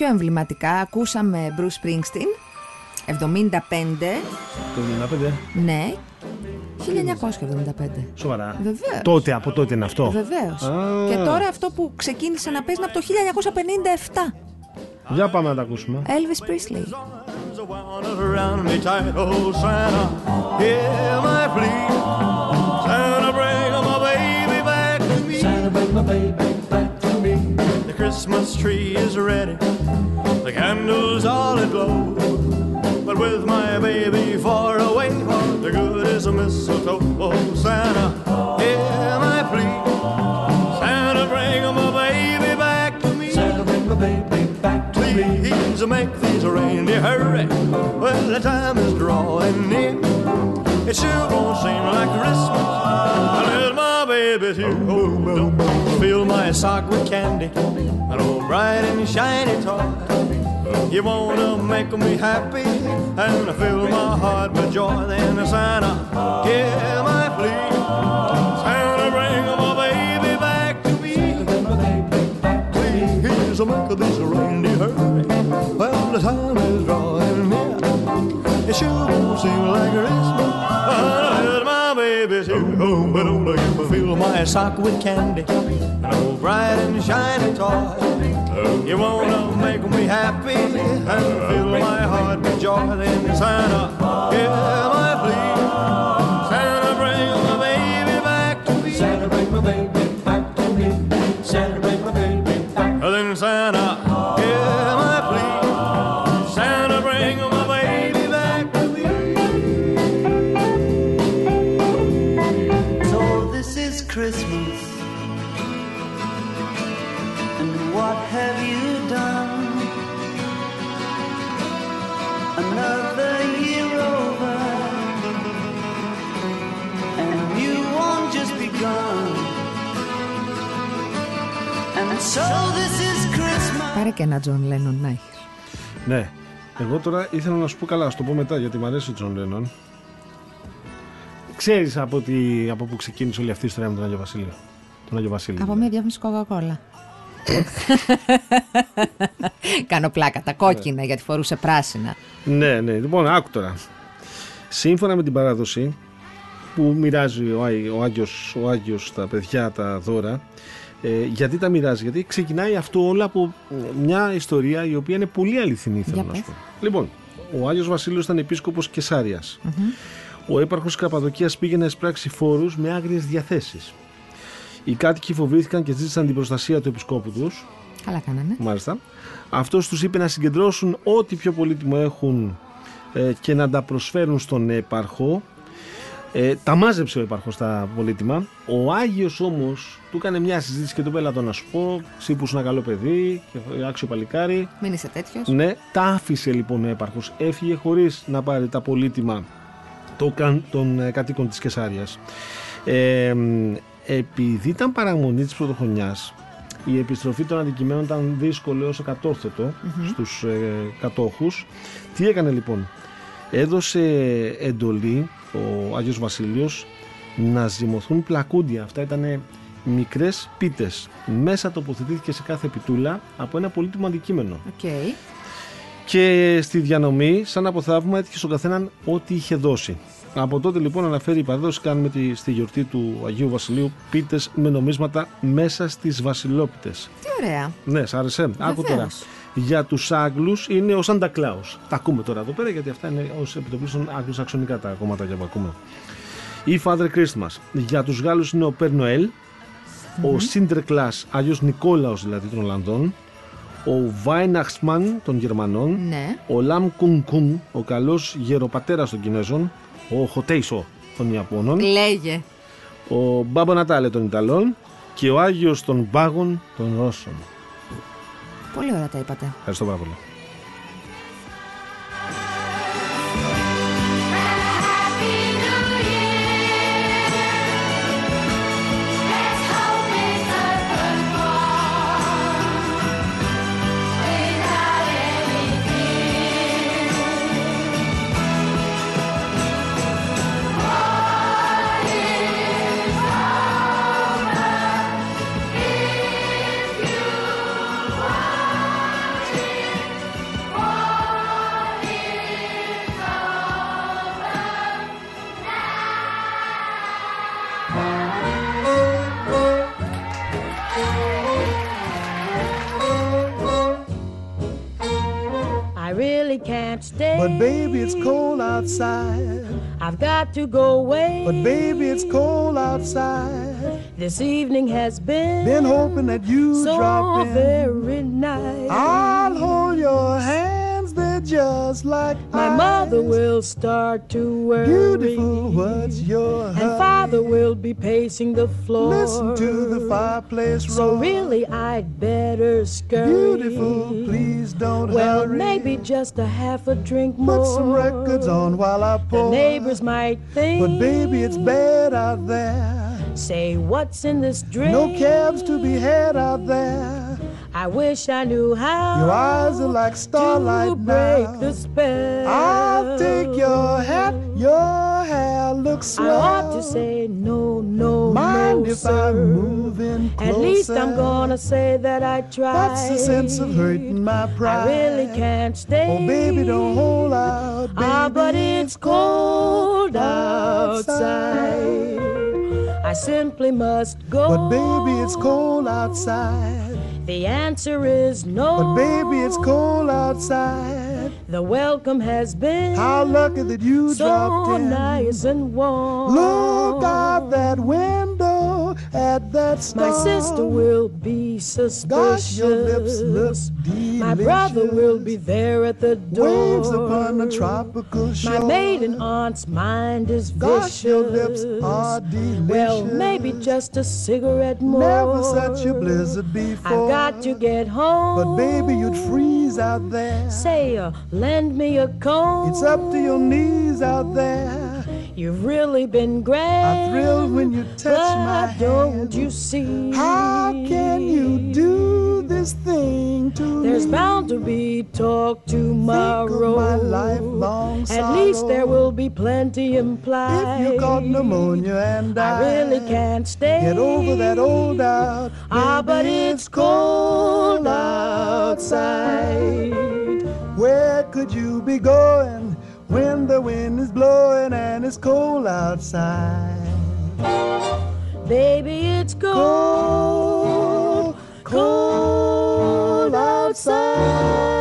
Πιο εμβληματικά. Ακούσαμε Bruce Springsteen, 75. Το 95. Ναι, 1975. Σοβαρά. Βεβαίως. Τότε, από τότε είναι αυτό. Βεβαίως. Α. Και τώρα αυτό που ξεκίνησε να παίζει είναι από το 1957. Για πάμε να τα ακούσουμε. Elvis Presley. around me tight, oh Santa, hear my plea. Santa, bring my baby Christmas tree is ready, the candles all aglow. But with my baby far away, the good is a mistletoe? Oh Santa, hear my plea. Santa, bring my baby back to me. Santa, bring my baby back to me. Please make these reindeer hurry. Well, the time is drawing near. It sure won't seem like Christmas. Unless my baby's here. Oh, don't fill my sock with candy. An old bright and shiny toy. You wanna make me happy and fill my heart with joy. Then Santa, hear my plea. Santa, bring my baby back to me. Please make this reindeer hurry. Well, the time is drawing near. It sure won't seem like Christmas. My sock with candy. An old bright and shiny toy. Oh, you wanna make me happy and fill my heart with joy. Then Santa, hear my Christmas. Πάρε και ένα John Lennon να έχεις. Ναι. Εγώ τώρα ήθελα να σου πω καλά, να σου το πω μετά γιατί μου αρέσει ο Τζον Λένον. Ξέρεις από, τι- από πού ξεκίνησε όλη αυτή η ιστορία με τον Άγιο Βασίλειο; Τον Άγιο Βασίλειο. Από μια διαφήμιση Coca-Cola. [LAUGHS] Κάνω πλάκα. Τα κόκκινα γιατί φορούσε πράσινα. Ναι, ναι. Λοιπόν, άκου τώρα. Σύμφωνα με την παράδοση που μοιράζει ο, Άγι- ο, Άγιος, ο Άγιος στα παιδιά τα δώρα, ε, γιατί τα μοιράζει, γιατί ξεκινάει αυτό όλα από μια ιστορία η οποία είναι πολύ αληθινή, θέλω Για να πες. σου πω. Λοιπόν, ο Άγιος Βασίλειος ήταν επίσκοπος Κεσάριας. Ο έπαρχος Καπαδοκίας πήγε να εισπράξει φόρους με άγριες διαθέσεις. Οι κάτοικοι φοβήθηκαν και ζήτησαν την προστασία του επισκόπου τους, Καλά κάνανε. Μάλιστα. Αυτός τους είπε να συγκεντρώσουν ό,τι πιο πολύτιμο έχουν ε, και να τα προσφέρουν στον έπαρχο. Ε, τα μάζεψε ο έπαρχος τα πολύτιμα. Ο Άγιος όμως του έκανε μια συζήτηση και του είπε «Έλα το να σου πω, εσύ που είσαι ένα καλό παιδί και άξιο παλικάρι. Μην είσαι τέτοιος. Ναι, τα άφησε λοιπόν ο έπαρχος. Έφυγε χωρίς να πάρει τα πολύτιμα το, κα- των ε, κατοίκων της Κεσάριας. Ε, μ, επειδή ήταν παραμονή της πρωτοχρονιάς, η επιστροφή των αντικειμένων ήταν δύσκολη ως ακατόρθωτο στους ε, κατόχους. Τι έκανε λοιπόν, έδωσε εντολή ο Άγιος Βασίλειος να ζυμωθούν πλακούντια. Αυτά ήταν μικρές πίτες. Μέσα τοποθετήθηκε σε κάθε πιτούλα από ένα πολύτιμο αντικείμενο. Οκ. Και στη διανομή, σαν από θαύμα, έτυχε στον καθέναν ό,τι είχε δώσει. Από τότε λοιπόν αναφέρει η παράδοση κάνουμε τη, στη γιορτή του Αγίου Βασιλείου πίτες με νομίσματα μέσα στις βασιλόπιτες. Τι ωραία. Ναι, σ' άρεσε. Άκου τώρα. Βεβαίως. Για τους Άγγλους είναι ο Σάντα Κλάους. Τα ακούμε τώρα εδώ πέρα γιατί αυτά είναι ως επιτοπλίστων αγγλοσαξονικά τα κομματάκια που ακούμε. Ή Father Christmas. Για τους Γάλλους είναι ο Πέρ Νοέλ. Ο Sinterklaas, Άγιος Νικόλαος δηλαδή των Ολλανδών. Ο Weihnachtsmann των Γερμανών. Ναι. Ο Λαμ Κουν Κουν, ο καλός γεροπατέρας των Κινέζων. Ο Χοτέισο των Ιαπώνων. Λέγε. Ο Μπάμπο Νατάλε των Ιταλών. Και ο Άγιος των Πάγων των Ρώσων. Πολύ ωραία τα είπατε. Ευχαριστώ πάρα πολύ. But baby, it's cold outside. I've got to go away. But baby, it's cold outside. This evening has been Been hoping that you so drop in. very nice. I'll hold your they're just like My ice. mother will start to worry. Beautiful, what's your And hurry? father will be pacing the floor. Listen to the fireplace So really, I'd better scurry. Beautiful, please don't Well, hurry. maybe just a half a drink more. Put some records on while I The neighbors might think. But baby, it's bad out there. Say what's in this drink? No cabs to be had out there. I wish I knew how. Your eyes are like starlight to break now. the spell. I'll take your hat, your hair looks I swell. ought to say no, no, Mind no, if sir. I'm moving closer? At least I'm gonna say that I tried. That's the sense of hurting my pride. I really can't stay. Oh, baby, don't hold out, baby. Ah, but it's cold outside. I simply must go. But baby, it's cold outside. The answer is no. But baby, it's cold outside. The welcome has been How lucky that you so dropped in. So nice and warm. Look out that window at that star. My sister will be suspicious. Gosh, your lips look delicious. My brother will be there at the door. Waves upon a tropical shore. My maiden aunt's mind is vicious. Gosh, your lips are delicious. Well, maybe just a cigarette more. Never such a blizzard before. I've got to get home. But baby, you'd freeze out there. Say, uh, lend me a comb. It's up to your knees out there. You've really been great. I thrill when you touch but my hand. don't you see? How can you do this thing to me? There's me? bound to be talk tomorrow. my lifelong At least there will be plenty implied. If you got pneumonia and I I really can't stay. Get over that old doubt. Ah, but it's cold outside. Where could you be going when the wind is blowing and it's cold outside? Baby, it's cold, cold outside.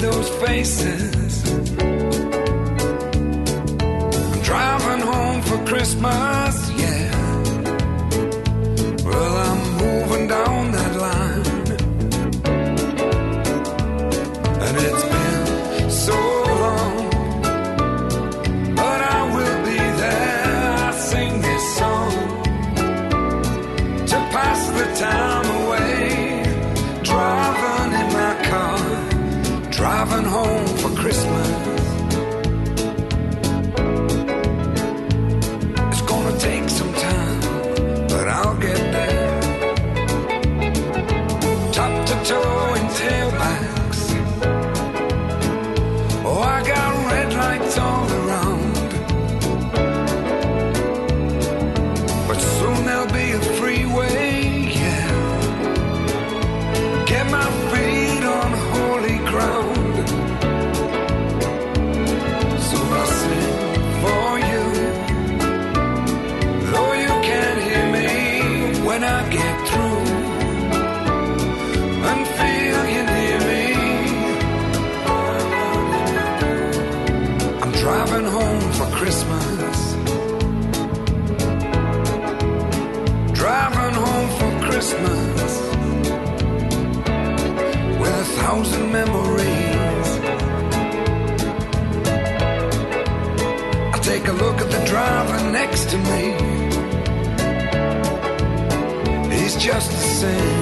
Those faces. I'm driving home for Christmas, same.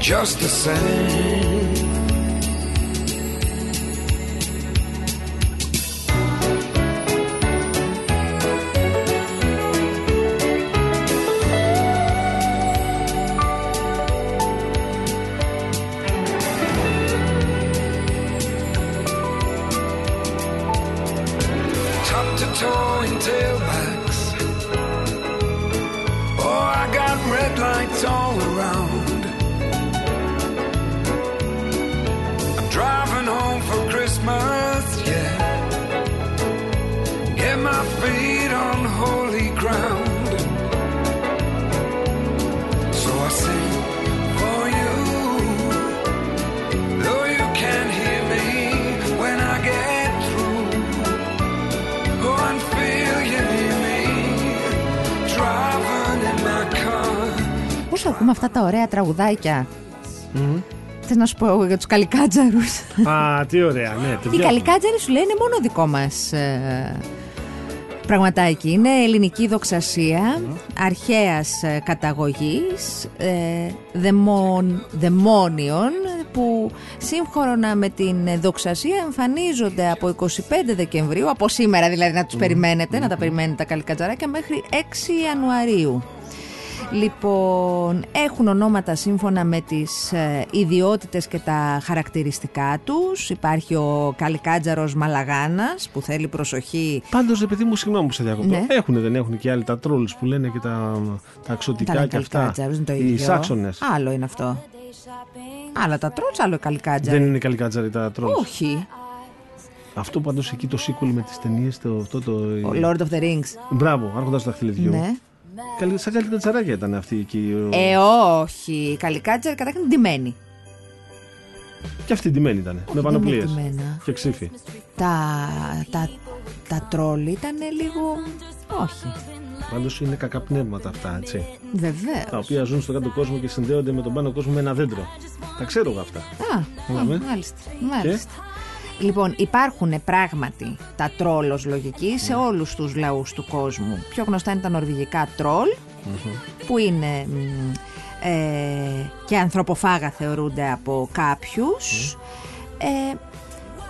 Just the same. headlights all ακούμε αυτά τα ωραία τραγουδάκια. Θες να σου πω εγώ για τους καλικάτζαρους. Α, τι ωραία, ναι. Οι παιδιά. καλικάτζαροι σου λέει είναι μόνο δικό μας ε, πραγματάκι. Είναι ελληνική δοξασία, αρχαίας ε, καταγωγής, ε, δαιμόν, δαιμόνιων, που σύμφωνα με την ε, δοξασία εμφανίζονται από 25 Δεκεμβρίου, από σήμερα δηλαδή να τους περιμένετε, να τα περιμένετε τα καλικατζαράκια, μέχρι 6 Ιανουαρίου. Λοιπόν, έχουν ονόματα σύμφωνα με τις ε, ιδιότητες και τα χαρακτηριστικά τους. Υπάρχει ο Καλικάτζαρος Μαλαγάνας που θέλει προσοχή. Πάντως, επειδή μου συγγνώμη που σε διακοπτώ. Ναι. Έχουν, δεν έχουν και άλλοι τα τρόλους που λένε και τα, τα εξωτικά Τα και αυτά. Καλικάτζαρος είναι το Οι ίδιο. Σάξονες. Άλλο είναι αυτό. Άλλα τα τρόλς, άλλο οι Καλικάτζαροι. Δεν είναι καλή κάτσαρη τα τρόλους. Όχι. Αυτό πάντω εκεί το sequel με τις ταινίες. Το, αυτό το, Ο Lord of the Rings. Μπράβο, άρχοντας του δαχτυλιδιού. Ναι. Καλή, σαν καλή κατσαράκια ήταν αυτή εκεί. ο- Ε, όχι. Οι Καλικάτζαροι καταρχήν είναι ντυμένοι. Και αυτή ντυμένη ήταν. Με πανοπλίες. ντυμένα. Και ξύφη. Τα, τα, τα τρόλ ήταν λίγο... Όχι. Πάντως είναι κακά πνεύματα αυτά, έτσι. Βεβαίως. Τα οποία ζουν στον κάτω κόσμο και συνδέονται με τον πάνω κόσμο με ένα δέντρο. Τα ξέρω εγώ αυτά. Α, Είδαμε. α, μάλιστα. μάλιστα. Λοιπόν, υπάρχουν πράγματι τα τρόλ ως λογική σε όλους τους λαούς του κόσμου. Πιο γνωστά είναι τα νορβηγικά τρόλ, που είναι μ, ε, και ανθρωποφάγα θεωρούνται από κάποιους. Ε,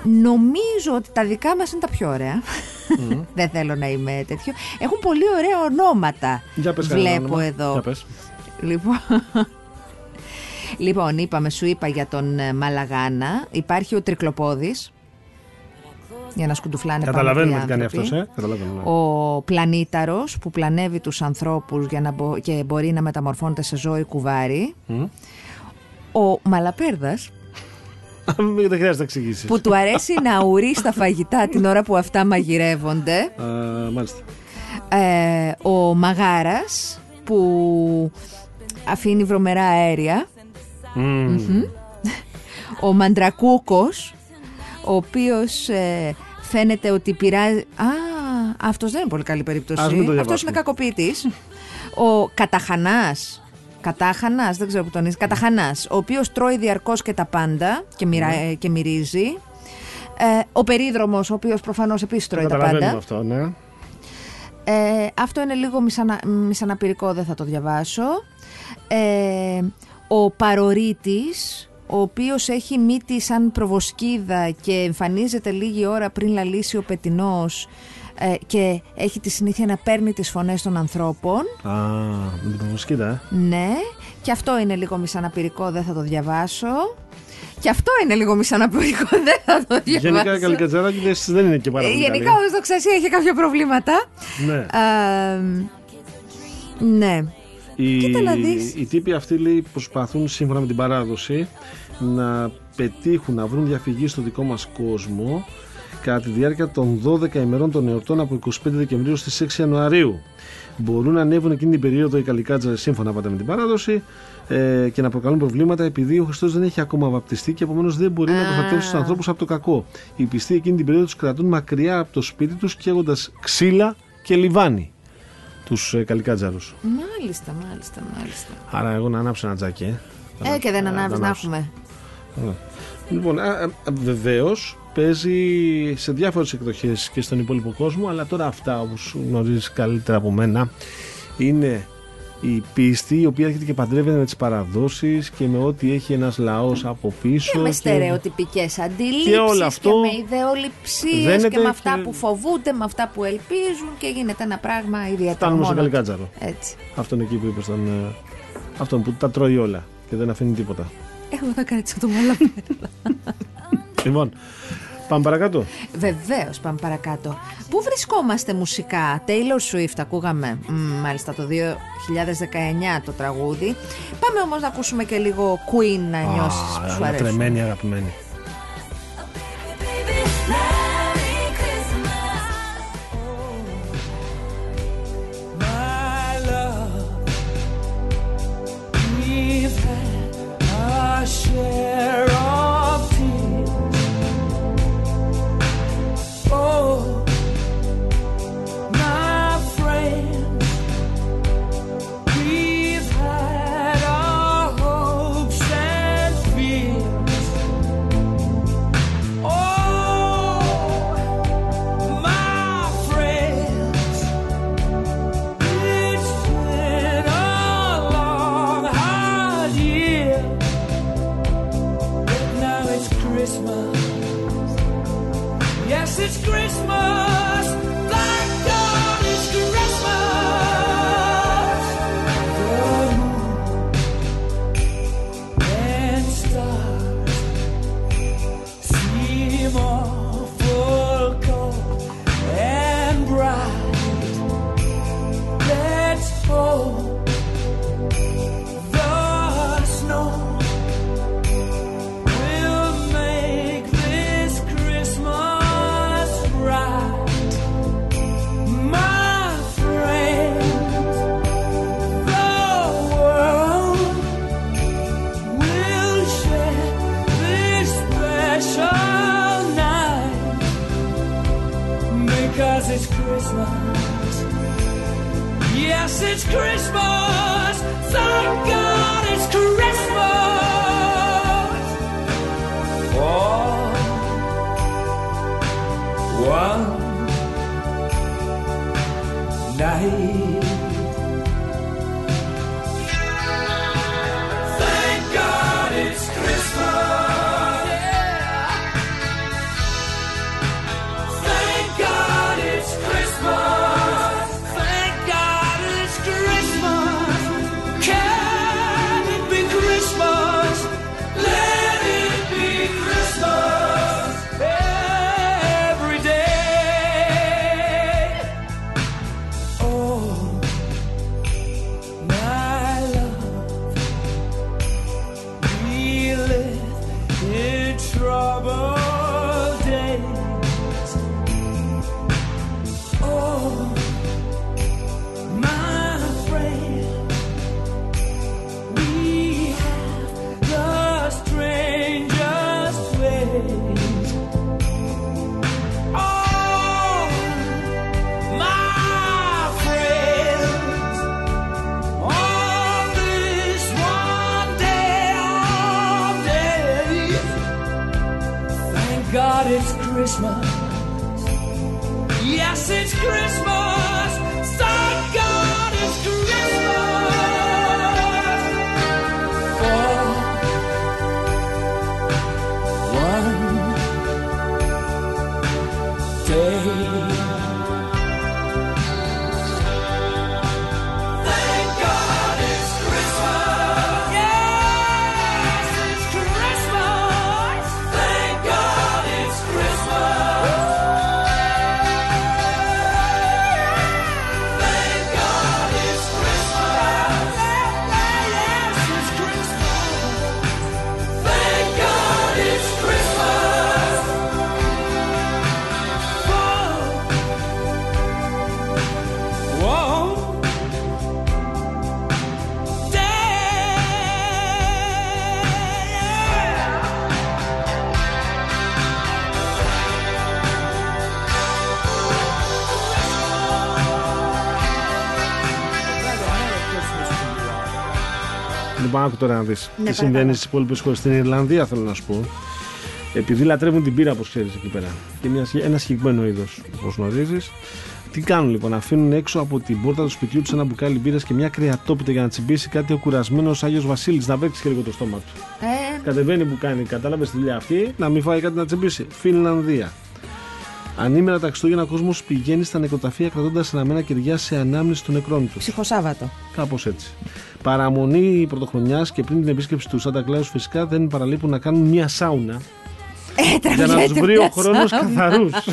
νομίζω ότι τα δικά μας είναι τα πιο ωραία. [LAUGHS] Δεν θέλω να είμαι τέτοιο. Έχουν πολύ ωραία ονόματα. Για πες κανένα Βλέπω όνομα. εδώ. Για πες. Λοιπόν, [LAUGHS] λοιπόν, είπαμε, σου είπα για τον ε, Μαλαγάνα. Υπάρχει ο Τρικλοπόδης. Για να σκουντουφλάνε πάνω Καταλαβαίνουμε οι τι κάνει άνθρωποι. αυτός, ε. Καταλαβαίνουμε. ναι. Ο πλανήταρος που πλανεύει τους ανθρώπους για να μπο- και μπορεί να μεταμορφώνεται σε ζώο ή κουβάρι. Μμ. Ο Μαλαπέρδας Μην δεν χρειάζεται να εξηγήσεις. που του αρέσει να ουρεί στα φαγητά την ώρα που αυτά μαγειρεύονται. μάλιστα. Ε, ο Μαγάρας που αφήνει βρωμερά αέρια. Μμμ. Μμμ. Ο Μαντρακούκος, ο οποίος ε, φαίνεται ότι πειράζει... Α, αυτός δεν είναι πολύ καλή περίπτωση. Ας μην το αυτός διαβάσουμε. είναι κακοποιητής. ο Καταχανάς, Κατάχανας, δεν ξέρω που τον είσαι, Καταχανάς, ο οποίος τρώει διαρκώς και τα πάντα και, μοιρα... Ναι. ε, και μυρίζει. Ε, ο Περίδρομος, ο οποίος προφανώς επίσης τρώει τα Καταλαβαίνουμε πάντα. αυτό, ναι. Ε, αυτό είναι λίγο μισανα, μισαναπηρικό, δεν θα το διαβάσω. Ε, ο Παρορίτης, ο οποίος έχει μύτη σαν προβοσκίδα και εμφανίζεται λίγη ώρα πριν λαλήσει ο πετινός ε, και έχει τη συνήθεια να παίρνει τις φωνές των ανθρώπων. Α, με την προβοσκίδα, ε. Ναι, και αυτό είναι λίγο μισαναπηρικό, δεν θα το διαβάσω. Και αυτό είναι λίγο μισαναπηρικό, [LAUGHS] δεν θα το διαβάσω. Γενικά η καλικατζαράκι δεν- δεν είναι και πάρα Ε, πολύ Γενικά καλή. όμως το ξεσία έχει κάποια προβλήματα. Ναι. Α, ναι. Οι, Κοίτα να δεις. οι τύποι αυτοί λέει, προσπαθούν σύμφωνα με την παράδοση να πετύχουν να βρουν διαφυγή στο δικό μας κόσμο κατά τη διάρκεια των 12 ημερών των εορτών από 25 Δεκεμβρίου στις 6 Ιανουαρίου. Μπορούν να ανέβουν εκείνη την περίοδο οι καλικάτζαρες σύμφωνα πάντα με την παράδοση ε, και να προκαλούν προβλήματα επειδή ο Χριστός δεν έχει ακόμα βαπτιστεί και επομένως δεν μπορεί να προστατεύσει τους ανθρώπους από το κακό. Οι πιστοί εκείνη την περίοδο τους κρατούν μακριά από το σπίτι τους καίγοντας ξύλα και λιβάνι τους ε, καλικάτζαρους. Μάλιστα, μάλιστα, μάλιστα. Άρα εγώ να ανάψω ένα τζάκι, ε. Ε, και δεν Α, ανάβεις να ανάψω. έχουμε. Ωραία. Λοιπόν, βεβαίως παίζει σε διάφορες εκδοχές και στον υπόλοιπο κόσμο, αλλά τώρα αυτά όπως γνωρίζεις καλύτερα από μένα είναι η πίστη η οποία έρχεται και παντρεύεται με τις παραδόσεις και με ό,τι έχει ένας λαός από πίσω. Και με και- στερεοτυπικές αντιλήψεις Και όλο αυτό και με ιδεολειψίες δένεται και με αυτά και- που φοβούνται, με αυτά που ελπίζουν και γίνεται ένα πράγμα ιδιαίτερο Φτάνουμε στο μόνο του. καλικάτζαρο. Έτσι. Αυτό είναι εκεί που είπες τον, ε, αυτόν που τα τρώει όλα και δεν αφήνει τίποτα. Εγώ θα κάτσα το μαλαπέρα. Λοιπόν, Πάμε παρακάτω. Βεβαίως, πάμε παρακάτω. Πού βρισκόμαστε μουσικά, Taylor Swift ακούγαμε μ, μάλιστα το 2019 το τραγούδι. Πάμε όμως να ακούσουμε και λίγο Queen να νιώσεις που σου Α, αρέσουν. τρεμένη αγαπημένη. My love, we've had our share of because it's Christmas. Yes, it's Christmas. Thank God it's Christmas. For one night. Λοιπόν, άκου τώρα να δεις. Ναι, τι παρακαλώ. συμβαίνει στις υπόλοιπες χώρες. Στην Ιρλανδία θέλω να σου πω. Επειδή λατρεύουν την πύρα, όπως ξέρεις εκεί πέρα. Και μια, ένα συγκεκριμένο είδος, όπως γνωρίζεις. Τι κάνουν λοιπόν, αφήνουν έξω από την πόρτα του σπιτιού τους ένα μπουκάλι μπύρας και μια κρεατόπιτα για να τσιμπήσει κάτι ο κουρασμένος Άγιος Βασίλης, να παίξει και λίγο το στόμα του. Ε, Κατεβαίνει που κάνει, κατάλαβες τη δουλειά αυτή, να μην φάει κάτι να τσιμπήσει. Φινλανδία. Ανήμερα τα Χριστούγεννα ο κόσμος πηγαίνει στα νεκροταφεία κρατώντας αναμένα κεριά σε ανάμνηση των νεκρών του. ψυχοσάββατο. Κάπως έτσι. Παραμονή πρωτοχρονιάς και πριν την επίσκεψη του Σάντα Κλάους φυσικά δεν παραλείπουν να κάνουν μια σάουνα Ε, για να τραβιέται τους βρει ο μια χρόνος σάουνα. καθαρούς. [LAUGHS]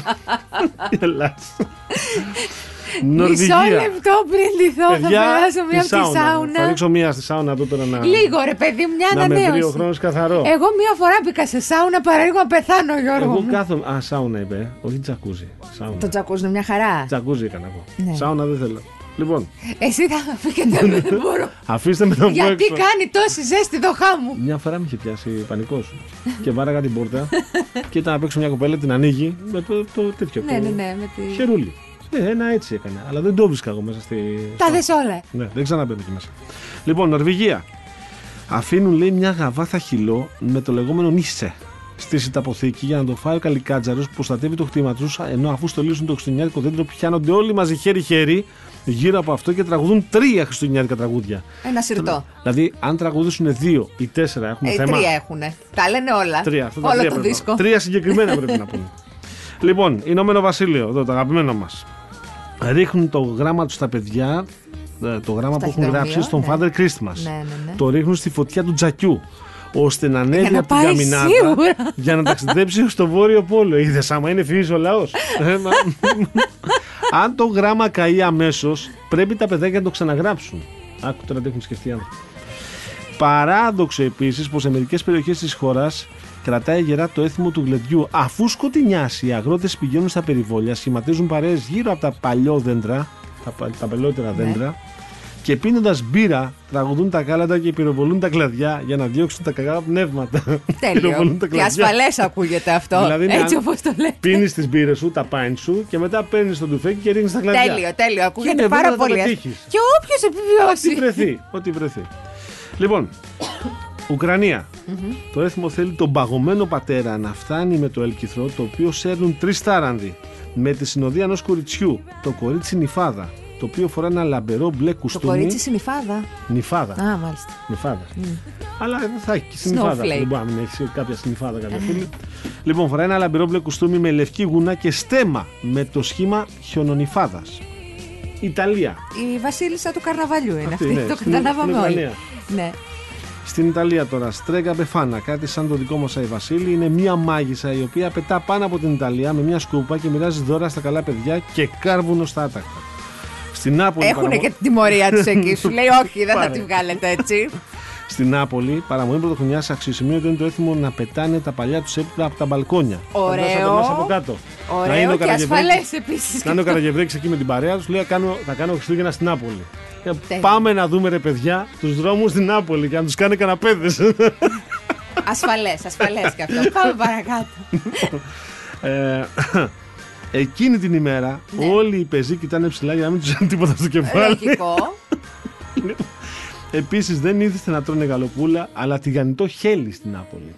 Μισό Νορβηγία. λεπτό πριν ντυθώ, θα Παιδιά, περάσω μία τη από τη Θα σάουνα. ρίξω μία στη σάουνα εδώ τώρα να. Λίγο ρε παιδί, μια Να με βρει ο ανανέωση. χρόνος καθαρό. Εγώ μία φορά μπήκα σε σάουνα παραλίγο να πεθάνω, Γιώργο. Εγώ μου. κάθομαι. Α, σάουνα είπε. Όχι τζακούζι. Σάουνα. Το τζακούζι είναι μια χαρά. Τζακούζι έκανα εγώ. Ναι. Σάουνα δεν θέλω. Λοιπόν, Εσύ θα με φύγετε, [LAUGHS] δεν μπορώ. αφήστε με να βγω Γιατί έξω. κάνει τόση ζέστη δοχά μου. Μια φορά με είχε πιάσει πανικός και βάραγα την πόρτα [LAUGHS] και ήταν να παίξω μια κοπέλα, την ανοίγει με το, το τέτοιο. Ναι, το ναι, ναι, με τη... Χερούλι. Ναι, ένα έτσι έκανε. Αλλά δεν το βρίσκα εγώ μέσα στη. Τα δες όλα. Ναι, δεν ξαναμπαίνω εκεί μέσα. Λοιπόν, Νορβηγία. Αφήνουν λέει μια γαβάθα χυλό με το λεγόμενο νίσε στη σιταποθήκη για να το φάει ο καλικάτζαρος που προστατεύει το χτήμα τους. Ενώ αφού στολίσουν το χριστουγεννιάτικο δέντρο, πιάνονται όλοι μαζί χέρι-χέρι γύρω από αυτό και τραγουδούν τρία χριστουγεννιάτικα τραγούδια. Ένα σιρτό. Δηλαδή, αν τραγουδήσουν δύο ή τέσσερα, έχουμε Ε, θέμα. τρία έχουνε. Τα λένε όλα. Τρία, αυτά τα Όλο τρία το πρέπει να- δίσκο. Τρία συγκεκριμένα πρέπει να πούνε. [LAUGHS] Λοιπόν, Ηνωμένο Βασίλειο, εδώ το αγαπημένο μας. Ρίχνουν το γράμμα τους στα παιδιά, ε, το γράμμα που έχουν ταχυδρομείο, γράψει στον ναι. Father Christmas. Ναι, ναι, ναι. Το ρίχνουν στη φωτιά του τζακιού. Ώστε να ανέβει Για να από την πάει καμινάδα σίγουρα. για να ταξιδέψει στο βόρειο πόλο. Είδες άμα είναι φύση ο λαός. Αν το γράμμα καεί αμέσως, πρέπει τα παιδάκια να το ξαναγράψουν. Άκου τώρα τι έχουν σκεφτεί οι άνθρωποι. Παράδοξο επίσης πως σε μερικές περιοχές της χώρας κρατάει γερά το έθιμο του γλεντιού. Αφού σκοτεινιάσει, οι αγρότες πηγαίνουν στα περιβόλια, σχηματίζουν παρέες γύρω από τα παλιόδεντρα, τα, πα- τα παλιότερα Ναι. Δέντρα, και πίνοντας μπύρα, τραγουδούν τα κάλαντα και πυροβολούν τα κλαδιά για να διώξουν τα κακά πνεύματα. Πυροβολούν τα Τέλειο. Και ασφαλές ακούγεται αυτό. Δηλαδή, ναι, έτσι αν όπως το λέτε. Πίνεις τις μπύρες σου, τα πάιν σου και μετά παίρνεις το τουφέκι και ρίχνεις τα κλαδιά. Τέλειο, τέλειο. Ακούγεται Και πάρα βέβαια θα πολύ. πετύχεις. Και όποιος επιβιώσει. Ό,τι βρεθεί. Ό,τι βρεθεί. Λοιπόν, Ουκρανία. Το έθιμο θέλει τον παγωμένο πατέρα να φτάνει με το έλκυθρο το οποίο σέρνουν τρεις τάρανδοι με τη συνοδεία ενός κοριτσιού. Το κορίτσι νυφάδα. Το οποίο φορά ένα λαμπερό μπλε Το κουστούμι. κορίτσι συνυφάδα. Νυφάδα. Α, μάλιστα. Νυφάδα. Μμ. Αλλά δεν θα έχει και συνυφάδα. Snowflake. Δεν μπορεί να μην έχει κάποια συνυφάδα κάποια φίλη. λοιπόν, φοράει ένα λαμπερό μπλε κουστούμι με λευκή γούνα και στέμα με το σχήμα χιονονυφάδας. Ιταλία. Η βασίλισσα του καρναβαλιού είναι Αυτή, αυτή. ναι, Το στην- καταλάβαμε στην όλοι. Ουκρανία. Ναι. Στην Ιταλία τώρα, Στρέγκα Μπεφάνα, κάτι σαν το δικό μας Αϊ Βασίλη, είναι μία μάγισσα η οποία πετά πάνω από την Ιταλία με μια σκούπα και μοιράζει δώρα στα καλά παιδιά και κάρβουνο στα άτακτα. Στην Νάπολη. Έχουν παραμο- και την τιμωρία τους εκεί. Σου λέει όχι, δεν θα Πάρε. τη βγάλετε έτσι. Στην Νάπολη, παραμονή πρωτοχρονιάς αξιοσημείωτο είναι το έθιμο να πετάνε τα παλιά τους έπιπλα από τα μπαλκόνια. Ωραίο. Φαντάζεσαι να περνάς από κάτω. Να είναι Ωραίο ο και Καραγευρέκης- ασφαλές επίσης. Να είναι ο Καραγευρέκης εκεί με την παρέα τους, λέει κάνω, θα κάνω Χριστούγεννα στην Νάπολη. Ε, Τέλεια. Πάμε να δούμε ρε παιδιά τους δρόμους στην Νάπολη και να τους κάνει καναπέδες. Ασφαλές, ασφαλές και αυτό. [LAUGHS] Πάμε παρακάτω. Ε, εκείνη την ημέρα όλοι οι πεζοί κοιτάνε ψηλά για να μην τους έχουν τίποτα στο κεφάλι. Λογικό. [LAUGHS] Επίσης δεν ήθιστε να τρώνε γαλοπούλα, αλλά τηγανιτό χέλι στην Νάπολη.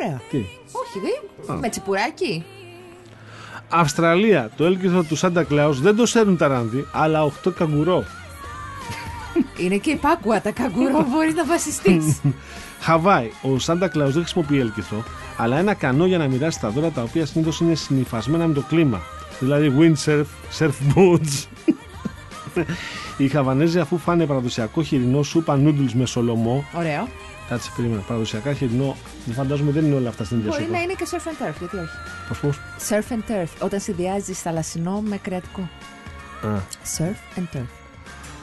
Ωραία. Τι; Όχι, δε. Με τσιπουράκι. Αυστραλία, το έλκυθρο του Σάντα Κλάους δεν το σέρνουν τα ράνδι, αλλά 8 καγκουρό. Είναι και η πάκουα, τα καγκουρό [LAUGHS] μπορεί να βασιστείς. Χαβάη, ο Σάντα Κλάους δεν χρησιμοποιεί έλκυθρο, αλλά ένα κανό για να μοιράσει τα δώρα τα οποία συνήθως είναι συνυφασμένα με το κλίμα. Δηλαδή windsurf, surfboards. [LAUGHS] Οι Χαβανέζοι, αφού φάνε παραδοσιακό χοιρινό σούπα noodles με σολομό. Ωραίο. Κάτσε, περίμενα. Παραδοσιακά χοιρινό. Δεν φαντάζομαι δεν είναι όλα αυτά στην ίδια Μπορεί σούπα. να είναι και surf and turf, γιατί όχι. Πώς, πώς; Surf and turf, όταν συνδυάζεις θαλασσινό με κρεατικό. Α. Surf and turf.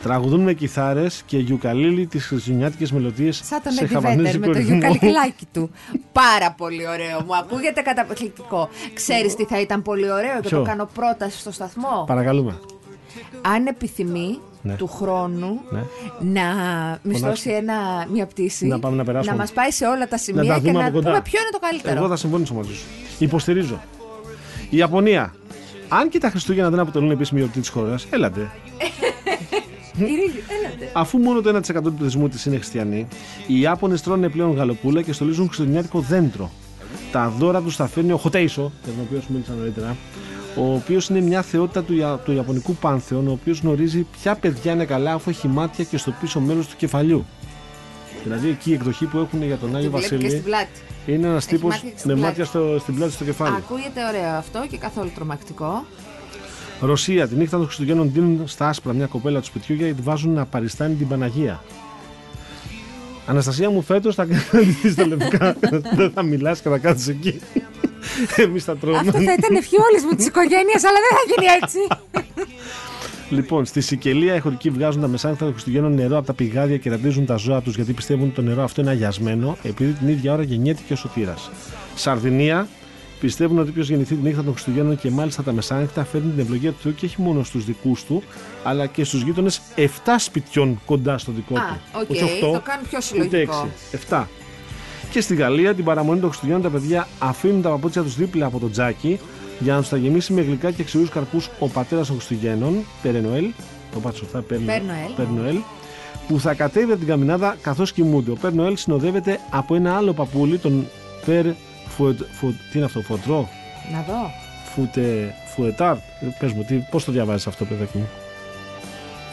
Τραγουδούν με κιθάρες και γιουκαλίλι τις χριστουγεννιάτικες μελωδίες Σαν τον σε Eddie Vedder χαβανέζικο με το ρυθμό. γιουκαλικιλάκι του. Πάρα πολύ ωραίο. Μου ακούγεται καταπληκτικό. Ξέρεις τι θα ήταν πολύ ωραίο και Ποιο; το κάνω πρόταση στο σταθμό. Παρακαλούμε. Αν επιθυμεί Ναι. του χρόνου Ναι. να μισθώσει ένα, μια πτήση, Να πάμε να περάσουμε. μας πάει σε όλα τα σημεία τα και δούμε να από κοντά. πούμε ποιο είναι το καλύτερο. Εγώ θα συμφωνήσω μαζί σου. Υποστηρίζω. Η Ιαπωνία. Αν και τα Χριστούγεννα δεν αποτελούν επίσημη γιορτή της χώρας, έλατε. [LAUGHS] Ειρήνη, έλατε. Αφού μόνο το 1% του πληθυσμού της είναι χριστιανοί, οι Ιάπωνες τρώνε πλέον γαλοπούλα και στολίζουν χριστουγεννιάτικο δέντρο. Τα δώρα τους τα φέρνει ο Χωτέισο, για τον οποίο σου μίλησα νωρίτερα, ο οποίος είναι μια θεότητα του, Ια- του Ιαπωνικού πάνθεων, ο οποίος γνωρίζει ποια παιδιά είναι καλά αφού έχει μάτια και στο πίσω μέρος του κεφαλιού. Δηλαδή εκεί η εκδοχή που έχουν για τον Άγιο Τη βλέπει και Βασίλη στην πλάτη. είναι ένας Έχει τύπος μάτια και στην με πλάτη. μάτια στο, στην πλάτη στο κεφάλι. Ακούγεται ωραίο αυτό και καθόλου τρομακτικό. Ρωσία, τη νύχτα των Χριστουγέννων δίνουν στα άσπρα μια κοπέλα του σπιτιού γιατί τη βάζουν να παριστάνει την Παναγία. Αναστασία μου φέτος θα κρατήσει τα λευκά. δεν θα μιλάς και θα κάτσει εκεί. Εμείς θα τρώμε. Αυτό θα ήταν ευχή όλη μου τη οικογένεια, αλλά δεν θα γίνει έτσι. Λοιπόν, στη Σικελία οι χωρικοί βγάζουν τα μεσάνυχτα των Χριστουγέννων νερό από τα πηγάδια και ραντίζουν τα ζώα τους γιατί πιστεύουν ότι το νερό αυτό είναι αγιασμένο, επειδή την ίδια ώρα γεννιέται και ο σωτήρας. Σαρδινία πιστεύουν ότι όποιος γεννηθεί τη νύχτα των Χριστουγέννων και μάλιστα τα μεσάνυχτα φέρνει την ευλογία του Θεού και όχι μόνο στους δικούς του, αλλά και στους γείτονες 7 σπιτιών κοντά στο δικό Α, του. οκ, Όχι 8, το κάνουν πιο ούτε συλλογικό. 6, 7. Και στη Γαλλία την παραμονή των Χριστουγέννων τα παιδιά αφήνουν τα παπούτσια τους δίπλα από το τζάκι για να τους τα γεμίσει με γλυκά και ξηρούς καρπούς ο πατέρας των Χριστουγέννων, Père Noël, το πάω σωστά, Père Père Noël. Père Noël, που θα κατέβει από την καμινάδα καθώς κοιμούνται. Ο Père Noël συνοδεύεται από ένα άλλο παππούλι, τον Père Fouet-, Fou- τι είναι αυτό, Fouettard, Να δω. Φουτε, Φουετάρ. Πες μου, τι, πώς το διαβάζεις αυτό, παιδάκι μου;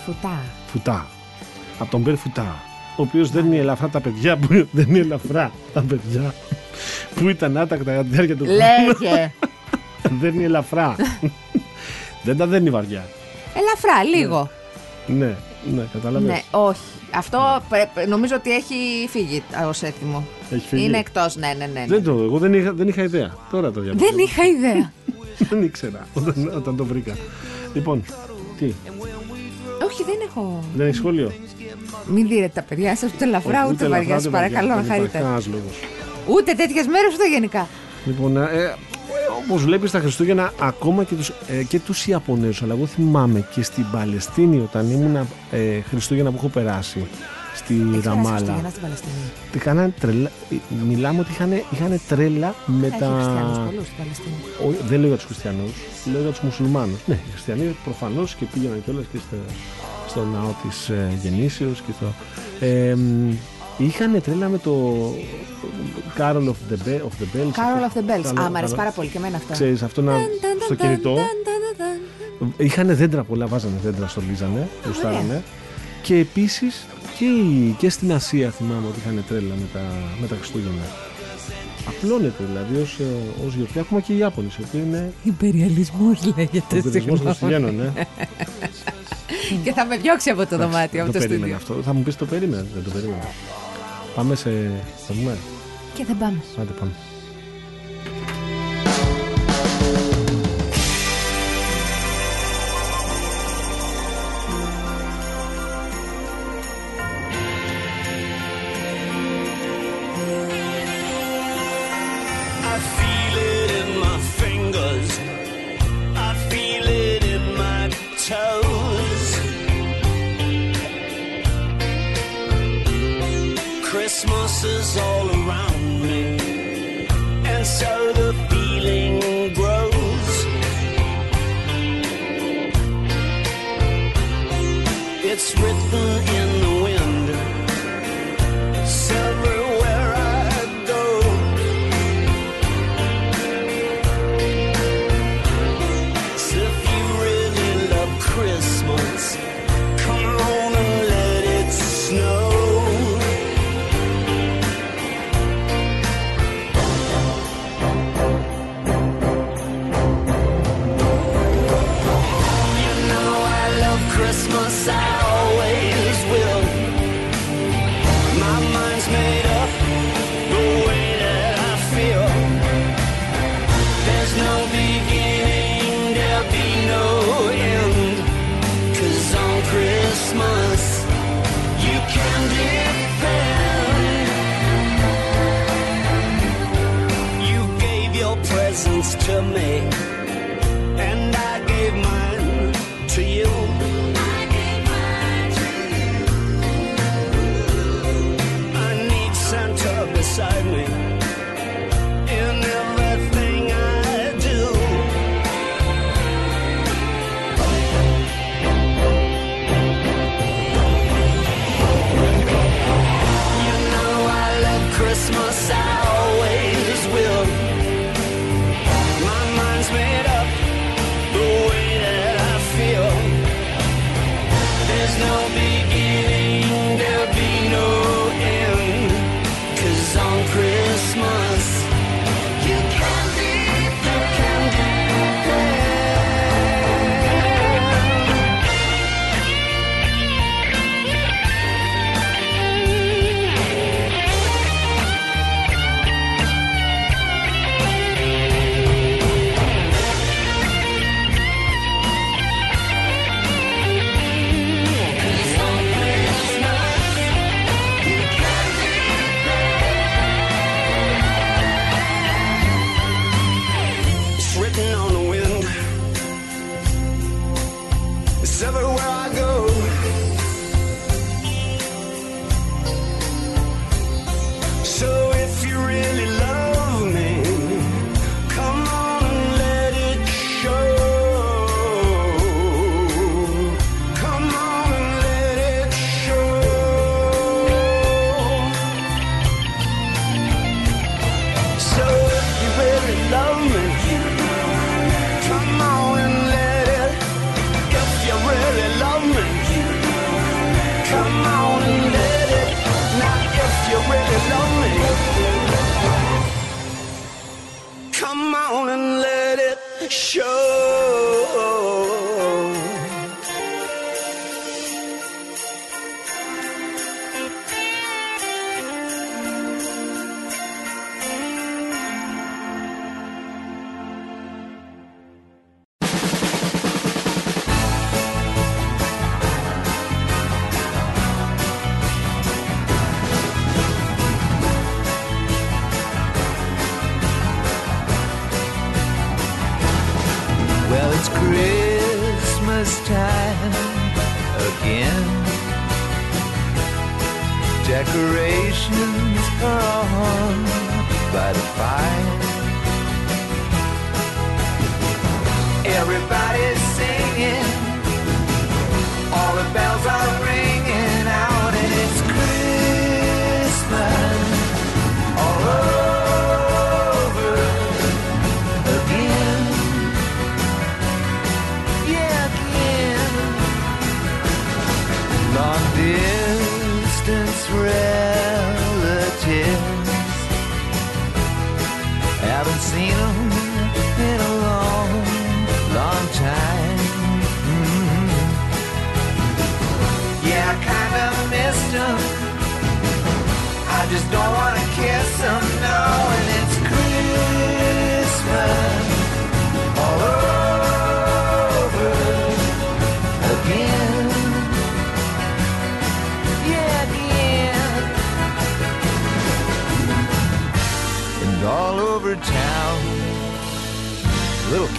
Φουτά. Φουτά. Από τον Πέρ Φουτά. Ο οποίος δεν είναι ελαφρά τα παιδιά που [LAUGHS] δεν είναι ελαφρά τα παιδιά που ήταν άτακτα κατά τη διάρκεια του Λέγε. [LAUGHS] δεν είναι ελαφρά. [LAUGHS] δεν τα δένει βαριά. Ελαφρά, λίγο. Ναι, ναι, καταλαβαίνεις. Ναι, όχι. Αυτό πρέ- νομίζω ότι έχει φύγει ω έτοιμο. Έχει φύγει. Είναι εκτός, ναι, ναι, ναι. ναι. Δεν το, εγώ δεν είχα, δεν είχα ιδέα. Τώρα το διαβάζω. Δεν είχα ιδέα. [LAUGHS] δεν ήξερα όταν, όταν το βρήκα. Λοιπόν, τι, όχι, δεν έχω. δεν έχεις σχόλιο; Μην δίνετε τα παιδιά σας ούτε ελαφρά Όχι, ούτε ελαφρά, βαριά. Σα ούτε βαριά. παρακαλώ, να Δεν υπάρχει χαρείτε. κανένας λόγος. Ούτε τέτοιες μέρες ούτε γενικά. Λοιπόν, ε, Όπως βλέπεις τα Χριστούγεννα, ακόμα και τους ε, και τους Ιαπωνέζου, αλλά εγώ θυμάμαι και στην Παλαιστίνη όταν ήμουν ε, Χριστούγεννα που έχω περάσει στη Ραμάλα. Χριστούγεννα στην Παλαιστίνη. Τι κάνανε τρελά. ε, Μιλάμε ότι είχαν, είχαν τρέλα με Έχει τα. χριστιανούς πολλούς στην Παλαιστίνη. Όχι, δεν λέω για τους Χριστιανούς, λέω για τους Μουσουλμάνους. Ναι, οι Χριστιανοί προφανώς και πήγαιναν κιόλας και στο, στο ναό της ε, Γεννήσεως και στο. Ε, είχαν τρέλα με το Carol of the, Be- of the Bells. Carol of the Bells. Καλό- Α, μ' αρέσει καλό- πάρα πολύ και εμένα αυτό. Ξέρεις, αυτό να, στο κινητό. Είχαν δέντρα πολλά, βάζανε δέντρα, στολίζανε, γουστάρανε. Και επίσης και, οι- και στην Ασία θυμάμαι ότι είχαν τρέλα με τα, με τα Χριστούγεννα. Απλώνεται δηλαδή ως, ε, ως γιορτή, ακόμα και οι Ιάπωνες, οι οποίοι είναι Υπεριαλισμός ο λέγεται. περιορισμός των συγγνώμη. Χριστουγέννων, ναι. Και θα με διώξει από το δωμάτιο, από το το περίμενα στούντιο. αυτό. Θα μου πεις το περίμενα, δεν το περίμενα. Πάμε σε... Θα δούμε. Και δεν πάμε. Άντε πάμε.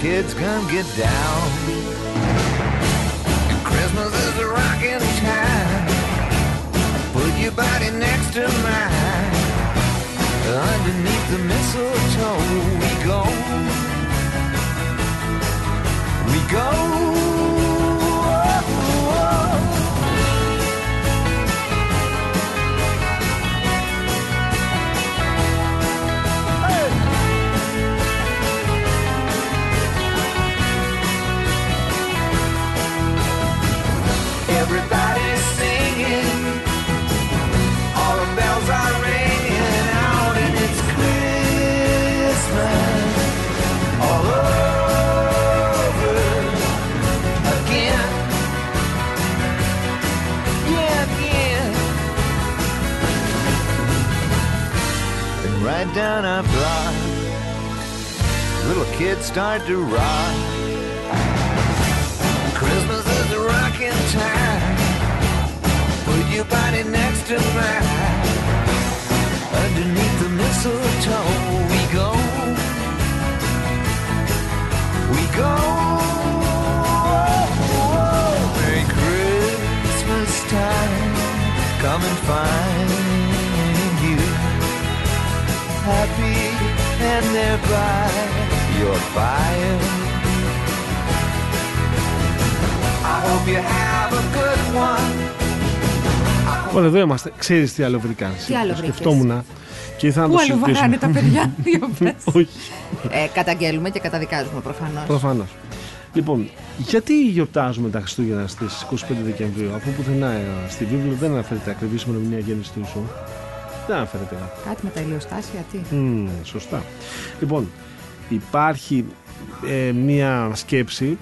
Kids come get down. And Christmas is a rocking time. Put your body next to mine. Underneath the mistletoe, we go. We go. Down our block, little kids start to rock. Christmas is a rocking time. Put your body next to mine. Underneath the mistletoe, we go. We go. Merry Christmas time. Come and find happy and there by your fire. I hope you have a good one. Λοιπόν, εδώ είμαστε. Ξέρεις τι άλλο βρήκα. Τι άλλο βρήκες; Σκεφτόμουν και ήθελα να Πού το άλλο συζητήσουμε. βαράνε τα παιδιά, [LAUGHS] για πες. Όχι, Ε, καταγγέλουμε και καταδικάζουμε προφανώς. προφανώς. Λοιπόν, γιατί γιορτάζουμε τα Χριστούγεννα στις 25 Δεκεμβρίου, αφού πουθενά ε, στη βίβλο δεν αναφέρεται ακριβής ημερομηνία γέννησης του Ιησού; Δεν αναφέρεται. Κάτι με τα ηλιοστάσια, τι. Μμμ, σωστά. Λοιπόν, υπάρχει ε, μία σκέψη.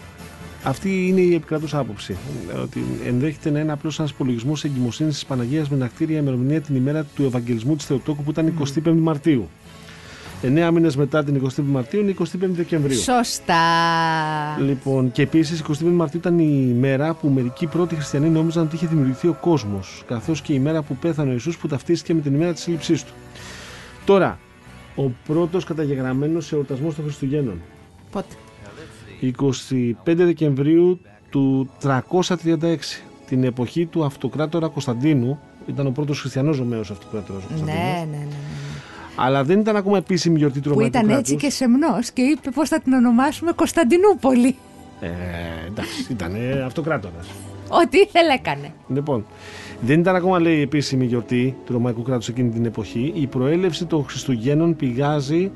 Αυτή είναι η επικρατούσα άποψη. ε, Ότι ενδέχεται να είναι απλώς ένας υπολογισμός εγκυμοσύνης της Παναγίας με νακτήρια ημερομηνία την ημέρα του Ευαγγελισμού της Θεοτόκου που ήταν 25 Μαρτίου. Εννέα μήνες μετά την 25 Μαρτίου είναι 25 Δεκεμβρίου. Σωστά. Λοιπόν, και επίσης 25 Μαρτίου ήταν η μέρα που μερικοί πρώτοι χριστιανοί νόμιζαν ότι είχε δημιουργηθεί ο κόσμος, καθώς και η μέρα που πέθανε ο Ιησούς που ταυτίστηκε με την ημέρα της σύλληψής του. Τώρα, ο πρώτος καταγεγραμμένος εορτασμός των Χριστουγέννων. Πότε; 25 Δεκεμβρίου του 336, την εποχή του αυτοκράτορα Κωνσταντίνου. Ήταν ο πρώτος χριστιανός Ρωμαίος αυτοκράτορας Κωνσταντίνου. Ναι, ναι, ναι. Ναι. Αλλά δεν ήταν ακόμα επίσημη γιορτή του Που Ρωμαϊκού ήταν κράτους. έτσι και σεμνός και είπε πώς θα την ονομάσουμε Κωνσταντινούπολη. Ε, εντάξει, ήταν αυτοκράτορας. Ό,τι ήθελε έκανε. Λοιπόν, δεν ήταν ακόμα λέει η επίσημη γιορτή του Ρωμαϊκού κράτους εκείνη την εποχή. Η προέλευση των Χριστουγέννων πηγάζει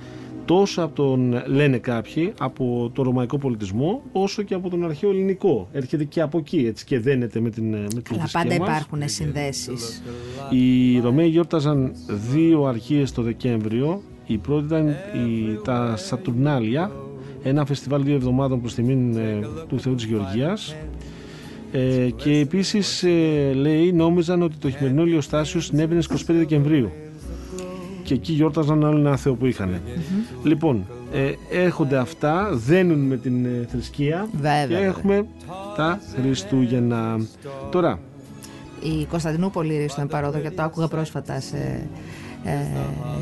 τόσο από τον, λένε κάποιοι, από το ρωμαϊκό πολιτισμό, όσο και από τον αρχαίο ελληνικό. Έρχεται και από εκεί, έτσι και δένεται με την, με την Αλλά θρησκεία πάντα μας. υπάρχουν συνδέσεις. Οι Ρωμαίοι γιόρταζαν δύο αρχίες το Δεκέμβριο. Η πρώτη ήταν η, τα Σατουρνάλια, ένα φεστιβάλ δύο εβδομάδων προς τιμήν ε, του Θεού της Γεωργίας. Ε, και επίσης ε, λέει νόμιζαν ότι το χειμερινό ηλιοστάσιο συνέβαινε στις 25 Δεκεμβρίου. Και εκεί γιόρταζαν άλλο ένα Θεό που είχαν. Λοιπόν, ε, έρχονται αυτά, δένουν με την ε, θρησκεία Βέβαια, και βέβαια. έχουμε τα Χριστούγεννα. Τώρα, Η Κωνσταντινούπολη στον παρόδο, γιατί το άκουγα πρόσφατα σε, ε,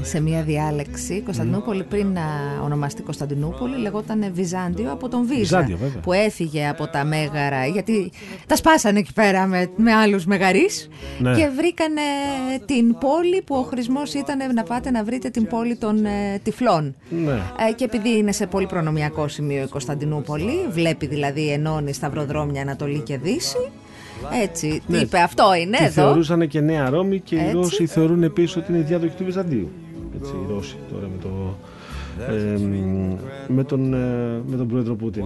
σε μία διάλεξη. Η Κωνσταντινούπολη πριν να ονομαστεί Κωνσταντινούπολη λεγόταν Βυζάντιο από τον Βίζα. Βυζάντιο, βέβαια. που έφυγε από τα Μέγαρα, γιατί τα σπάσανε εκεί πέρα με, με άλλους μεγαρείς Ναι. και βρήκανε την πόλη που ο χρησμός ήταν να πάτε να βρείτε την πόλη των ε, τυφλών. ναι. Ε, και επειδή είναι σε πολύ προνομιακό σημείο η Κωνσταντινούπολη, βλέπει δηλαδή ενώνει σταυροδρόμια Ανατολή και Δύση. Έτσι, Ναι. είπε αυτό είναι Τη εδώ. θεωρούσαν και Νέα Ρώμη και οι Έτσι. Ρώσοι θεωρούν επίσης ότι είναι η διάδοχη του Βυζαντίου. Έτσι, οι Ρώσοι τώρα με, το, ε, μ, με, τον, ε, με τον πρόεδρο Πούτιν.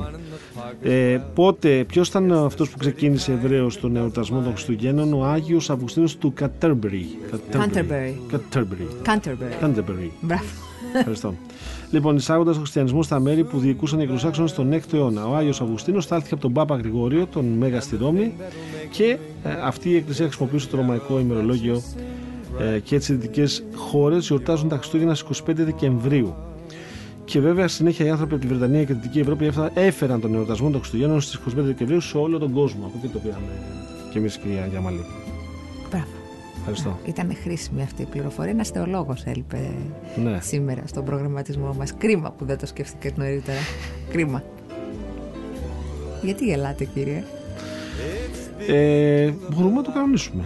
Ε, πότε, ποιος ήταν αυτός που ξεκίνησε Εβραίο στον εορτασμό των Χριστουγέννων, ο Άγιος Αυγουστίνος του Κατέρμπερι. Canterbury. Κατέρμπερι. Canterbury. Canterbury. Μπράβο. Ευχαριστώ. Λοιπόν, εισάγοντας τον χριστιανισμό στα μέρη που διοικούσαν οι Αγγλοσάξονες στον 6ο αιώνα. Ο Άγιος Αυγουστίνος στάλθηκε από τον Πάπα Γρηγόριο, τον Μέγα στη Ρώμη, και ε, αυτή η εκκλησία χρησιμοποιούσε το ρωμαϊκό ημερολόγιο ε, και έτσι οι δυτικές χώρες γιορτάζουν τα Χριστούγεννα στις 25 Δεκεμβρίου. Και βέβαια συνέχεια οι άνθρωποι από τη Βρετανία και τη Δυτική Ευρώπη έφτα- έφεραν τον εορτασμό των Χριστουγέννων στις 25 Δεκεμβρίου σε όλο τον κόσμο. Από εκεί το πήραμε και εμείς, κυρία Γιαμαλή. Μπράβο. Ευχαριστώ. Ήταν χρήσιμη αυτή η πληροφορία. Ένας θεολόγος έλειπε Ναι. σήμερα στον προγραμματισμό μας. Κρίμα που δεν το σκέφτηκε νωρίτερα. Κρίμα. Γιατί γελάτε, κύριε; Ε, μπορούμε να το κανονίσουμε.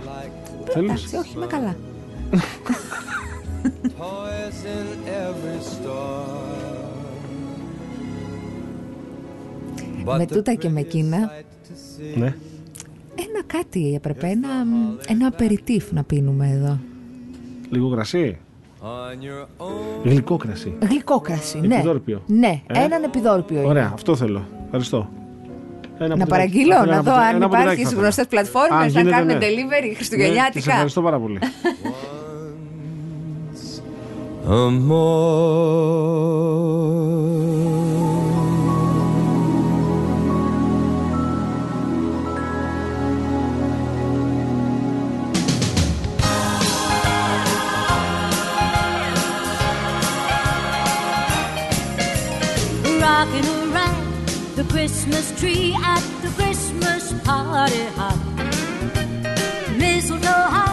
Θέλεις; Εντάξει, όχι, είμαι καλά. Toys in every store. με τούτα και με εκείνα, Ναι. Ένα κάτι έπρεπε. Ένα, ένα απεριτίφ να πίνουμε εδώ. Λίγο κρασί. Γλυκό κρασί. Γλυκό κρασί, ναι. Επιδόρπιο. Ναι, Ε; έναν επιδόρπιο. είναι. Ωραία, αυτό θέλω. Ευχαριστώ. Ένα Να ποτηράκι. παραγγείλω, Ένα να δω ποτηράκι- αν ένα ποτηράκι υπάρχει θα στις θέλω. γνωστές Αν πλατφόρμε να γίνεται, κάνουν ναι. delivery Ναι, και σε χριστουγεννιάτικα. ευχαριστώ πάρα πολύ. Rocking around the Christmas tree at the Christmas party hop. Mistletoe hung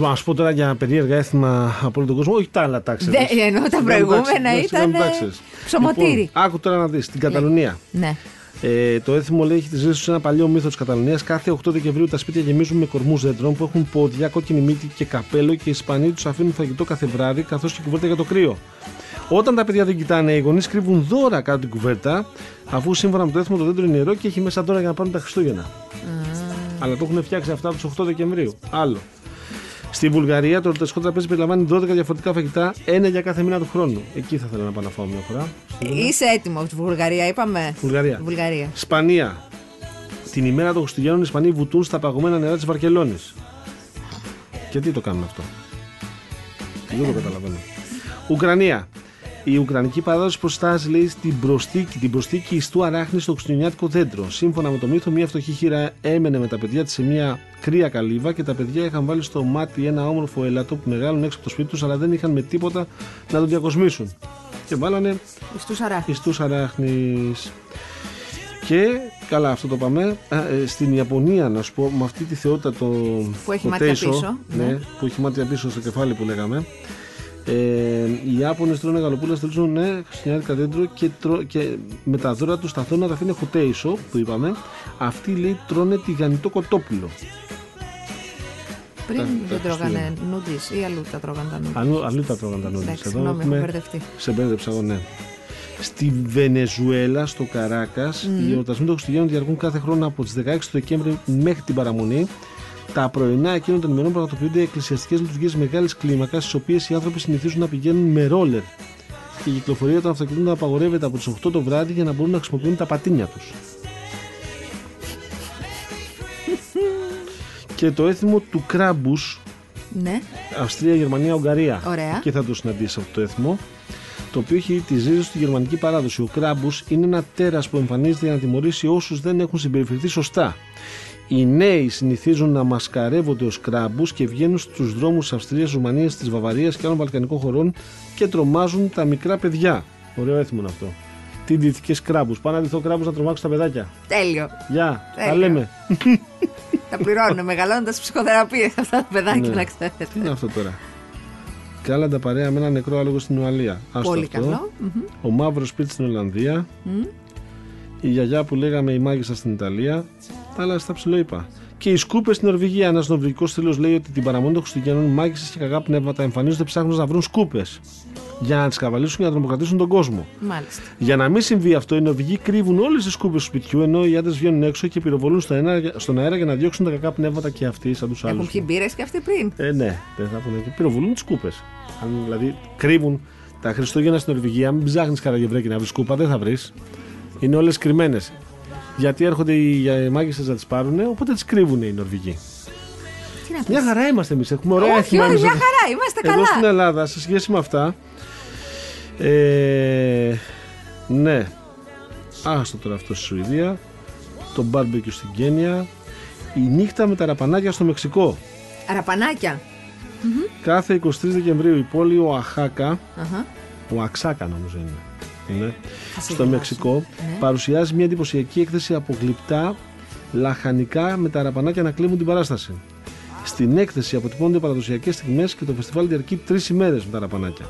Λοιπόν, ας πω τώρα για περίεργα έθιμα από όλο τον κόσμο, όχι τα άλλα τάξη. Δεν- ενώ τα προηγούμενα ήταν, ε, ψωμοτήρι. Λοιπόν, άκου τώρα να δεις στην Καταλωνία. Ναι. Ε, το έθιμο λέει έχει τη ζέση σε ένα παλιό μύθο της Καταλωνία. Κάθε 8 Δεκεμβρίου τα σπίτια γεμίζουν με κορμούς δέντρων που έχουν πόδια, κόκκινη μύτη και καπέλο και οι Ισπανοί τους αφήνουν φαγητό κάθε βράδυ καθώς και κουβέρτα για το κρύο. Όταν τα παιδιά δεν κοιτάνε, οι γονείς κρύβουν δώρα κάτω την κουβέρτα, αφού σύμφωνα με το έθιμο το δέντρο είναι νερό και έχει μέσα δώρα για να πάρουν τα Χριστούγεννα. Αλλά το έχουν φτιάξει αυτά τους 8 Δεκεμβρίου. Άλλο. Στη Βουλγαρία το εορταστικό τραπέζι περιλαμβάνει 12 διαφορετικά φαγητά, ένα για κάθε μήνα του χρόνου. Εκεί θα ήθελα να πάω να φάω μια φορά. Είσαι έτοιμο από τη Βουλγαρία, είπαμε. Βουλγαρία. Βουλγαρία. Ισπανία. Την ημέρα των Χριστουγέννων οι Ισπανοί βουτούν στα παγωμένα νερά της Βαρκελόνης. Και τι το κάνουν αυτό; Δεν το καταλαβαίνω. Ουκρανία. Η Ουκρανική παράδοση προστάζει λέει στην προστίκη, την προστίκη ιστού αράχνη στο χριστουγεννιάτικο δέντρο. Σύμφωνα με το μύθο, μια φτωχή χείρα έμενε με τα παιδιά της σε μια κρύα καλύβα και τα παιδιά είχαν βάλει στο μάτι ένα όμορφο έλατο που μεγάλωνε έξω από το σπίτι τους, αλλά δεν είχαν με τίποτα να τον διακοσμήσουν. Και βάλανε Ιστούς αράχνης. ιστούς αράχνης. Και καλά, αυτό το πάμε. Α, ε, στην Ιαπωνία, να σου πω, με αυτή τη θεότητα το. Που έχει το μάτια Τέισο, πίσω, Ναι, ναι. που έχει μάτια πίσω στο κεφάλι που λέγαμε. Ε, οι Ιάπωνες τρώνε γαλοπούλα, στέλνουν ναι, χριστιανιάτικα δέντρο και, τρώ, και με τα δώρα τους στα θόνα τα αφήνει χουτέισο που είπαμε. Αυτοί λέει τρώνε τηγανιτό κοτόπουλο. Πριν Τα- τα δεν τρώγανε Χριστούγεννα. νούντις ή αλλού τα τρώγανε τα νούντις; Αλλού, αλλού τα τρώγαν τα νόντις. Εντάξει, συγγνώμη, έχω μπερδευτεί. Σε μπέρδεψα εγώ, ναι. Στη Βενεζουέλα, στο Καράκας, Μμμ. οι εορτασμοί των Χριστουγέννων διαρκούν κάθε χρόνο από τις 16 του Δεκέμβρη μέχρι την παραμονή. Τα πρωινά εκείνων των ημερών πραγματοποιούνται εκκλησιαστικές λειτουργίες μεγάλης κλίμακας, στις οποίες οι άνθρωποι συνηθίζουν να πηγαίνουν με ρόλερ. Και η κυκλοφορία των αυτοκινήτων απαγορεύεται από τις 8 το βράδυ για να μπορούν να χρησιμοποιούν τα πατίνια τους. και το έθιμο του κράμπους Ναι. Αυστρία, Γερμανία, Ουγγαρία. Ωραία. Και θα το συναντήσει αυτό το έθιμο. Το οποίο έχει τη ρίζα στη γερμανική παράδοση. Ο κράμπους είναι ένα τέρας που εμφανίζεται για να τιμωρήσει όσους δεν έχουν συμπεριφερθεί σωστά. Οι νέοι συνηθίζουν να μασκαρεύονται ως κράμπους και βγαίνουν στους δρόμους της Αυστρίας, Ρουμανίας, της Βαβαρίας και άλλων βαλκανικών χωρών και τρομάζουν τα μικρά παιδιά. Ωραίο έθιμο είναι αυτό. Τι ντυθικέ κράμπους. Πάω να ντυθώ κράμπους να τρομάξω τα παιδάκια. Τέλειο. Γεια, τα Τέλειο. λέμε. Τα πληρώνουν μεγαλώνοντας ψυχοθεραπείε αυτά τα παιδάκια, Ναι. να ξέρετε. Τι είναι αυτό τώρα. Κάλαντα παρέα με ένα νεκρό άλογο στην Ουαλία. Άστο Πολύ αυτό. καλό. Μμμ. Ο μαύρος σπίτι στην Ολλανδία. Μμ. Η γιαγιά που λέγαμε η μάγισσα στην Ιταλία. Τα άλλα στα ψηλό είπα. Και οι σκούπες στην Νορβηγία. Ένας νορβηγικός στήλο λέει ότι την παραμονή των Χριστουγέννων μάγισσες και κακά πνεύματα εμφανίζονται ψάχνοντας να βρουν σκούπες. Για να τις καβαλήσουν και να τρομοκρατήσουν τον κόσμο. Μάλιστα. Για να μην συμβεί αυτό, οι Νορβηγοί κρύβουν όλες τις σκούπες του σπιτιού ενώ οι άντρες βγαίνουν έξω και πυροβολούν στον αέρα, στον αέρα για να διώξουν τα κακά πνεύματα και αυτοί σαν τους άλλους. Έχουν πιει μπύρες και αυτοί πριν. Ε, ναι, δεν θα πούνε και πυροβολούν τις κούπε. Αν δηλαδή κρύβουν τα Χριστούγεννα στην Νορβηγία, μην ψάχνεις καραγευρέκι να βρεις κούπα, δεν θα βρεις. Είναι όλες κρυμμένες. Γιατί έρχονται οι μάγισσε να τις πάρουν, οπότε τις κρύβουν οι Νορβηγοί. Τι να πεις. Μια χαρά είμαστε εμείς. Έχουμε ωραία Όχι, έθιμα όχι, εμείς μια εδώ. χαρά, είμαστε Εδώ στην καλά. Ελλάδα, σε σχέση με αυτά. Ε, ναι. Άστο τώρα αυτό στη Σουηδία. Το μπάρμπεκιου στην Κένια. Η νύχτα με τα ραπανάκια στο Μεξικό. Αραπανάκια. Κάθε 23 Δεκεμβρίου η πόλη Οαχάκα, Αχα. ο Αξάκα νομίζω είναι, είναι σε στο γελάσω. Μεξικό, Ναι. παρουσιάζει μια εντυπωσιακή έκθεση από γλυπτά λαχανικά με τα ραπανάκια να κλείνουν την παράσταση. Στην έκθεση αποτυπώνται παραδοσιακές στιγμές και το φεστιβάλ διαρκεί τρεις ημέρες με τα ραπανάκια.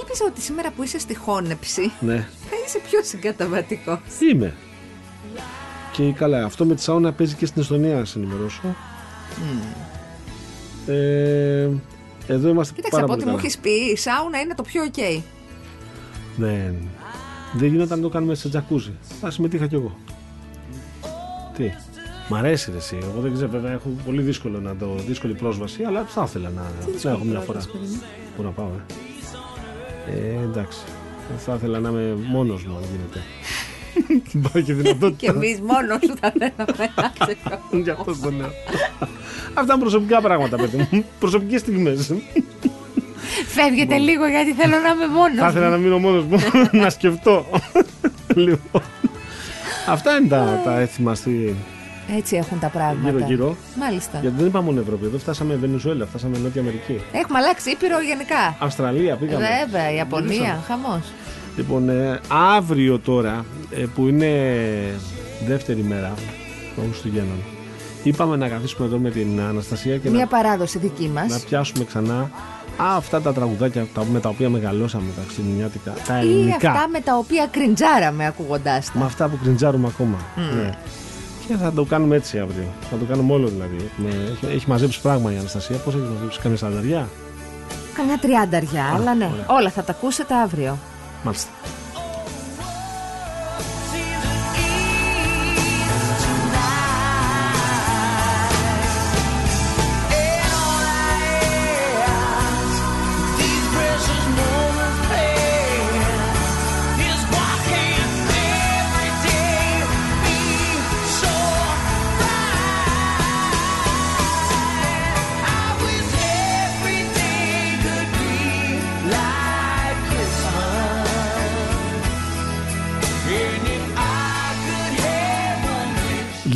Ήλπιζα ότι σήμερα που είσαι στη χώνεψη Ναι, θα είσαι πιο συγκαταβατικός. είμαι. Και καλά, αυτό με τη σάουνα παίζει και στην Εστονία, να σε ενημερώσω. Ε, εδώ είμαστε Κοίταξε, πάρα από πολύ ό,τι μου καλά. έχεις πει, η σάουνα είναι το πιο οκ. Δεν. Δεν γινόταν να το κάνουμε σε τζακούζι. Θα συμμετείχα κι εγώ. Τι. Μ' αρέσει ρε, εσύ. Εγώ δεν ξέρω, βέβαια έχω πολύ δύσκολο να το, δύσκολη πρόσβαση, αλλά θα ήθελα να, να έχω μια φορά. Πού να πάω, ε; ε εντάξει. Θα ήθελα να είμαι μόνος μου, αν γίνεται. [LAUGHS] Υπάρχει δυνατότητα. Και εμείς μόνος σου θα θέλαμε να [LAUGHS] σε Γι' αυτό το λέω. Αυτά είναι προσωπικά πράγματα, παιδί μου. Προσωπικές στιγμές. Φεύγετε λίγο γιατί θέλω να είμαι μόνος. Θα ήθελα να μείνω μόνος μου, [LAUGHS] να σκεφτώ. λοιπόν. Αυτά είναι τα, τα έθιμα στη Έτσι έχουν τα πράγματα. γύρω-γύρω. Μάλιστα. Γιατί δεν είπαμε μόνο Ευρώπη. Εδώ φτάσαμε Βενεζουέλα, φτάσαμε Νότια Αμερική. Έχουμε αλλάξει ήπειρο γενικά. Αυστραλία πήγαμε. Βέβαια, Ιαπωνία, Γυρίσαμε. χαμός. Λοιπόν, ε, αύριο τώρα, ε, που είναι δεύτερη μέρα των Χριστουγέννων, είπαμε να καθίσουμε εδώ με την Αναστασία και Μια να, παράδοση δική μας. να πιάσουμε ξανά αυτά τα τραγουδάκια τα, με τα οποία μεγαλώσαμε τα χριστουγεννιάτικα, τα Ή ελληνικά. αυτά με τα οποία κριντζάραμε ακούγοντάς τα. Με αυτά που κριντζάρουμε ακόμα. Μμ. Ναι. Και θα το κάνουμε έτσι αύριο. Θα το κάνουμε όλο δηλαδή. Έχουμε- έχει, έχει μαζέψει πράγμα η Αναστασία. Πώς έχει μαζέψει, καμία σαρδαριά; Καμιά τριάνταρια, αλλά ναι. ωραία. Όλα θα τα ακούσετε αύριο. Μάλιστα.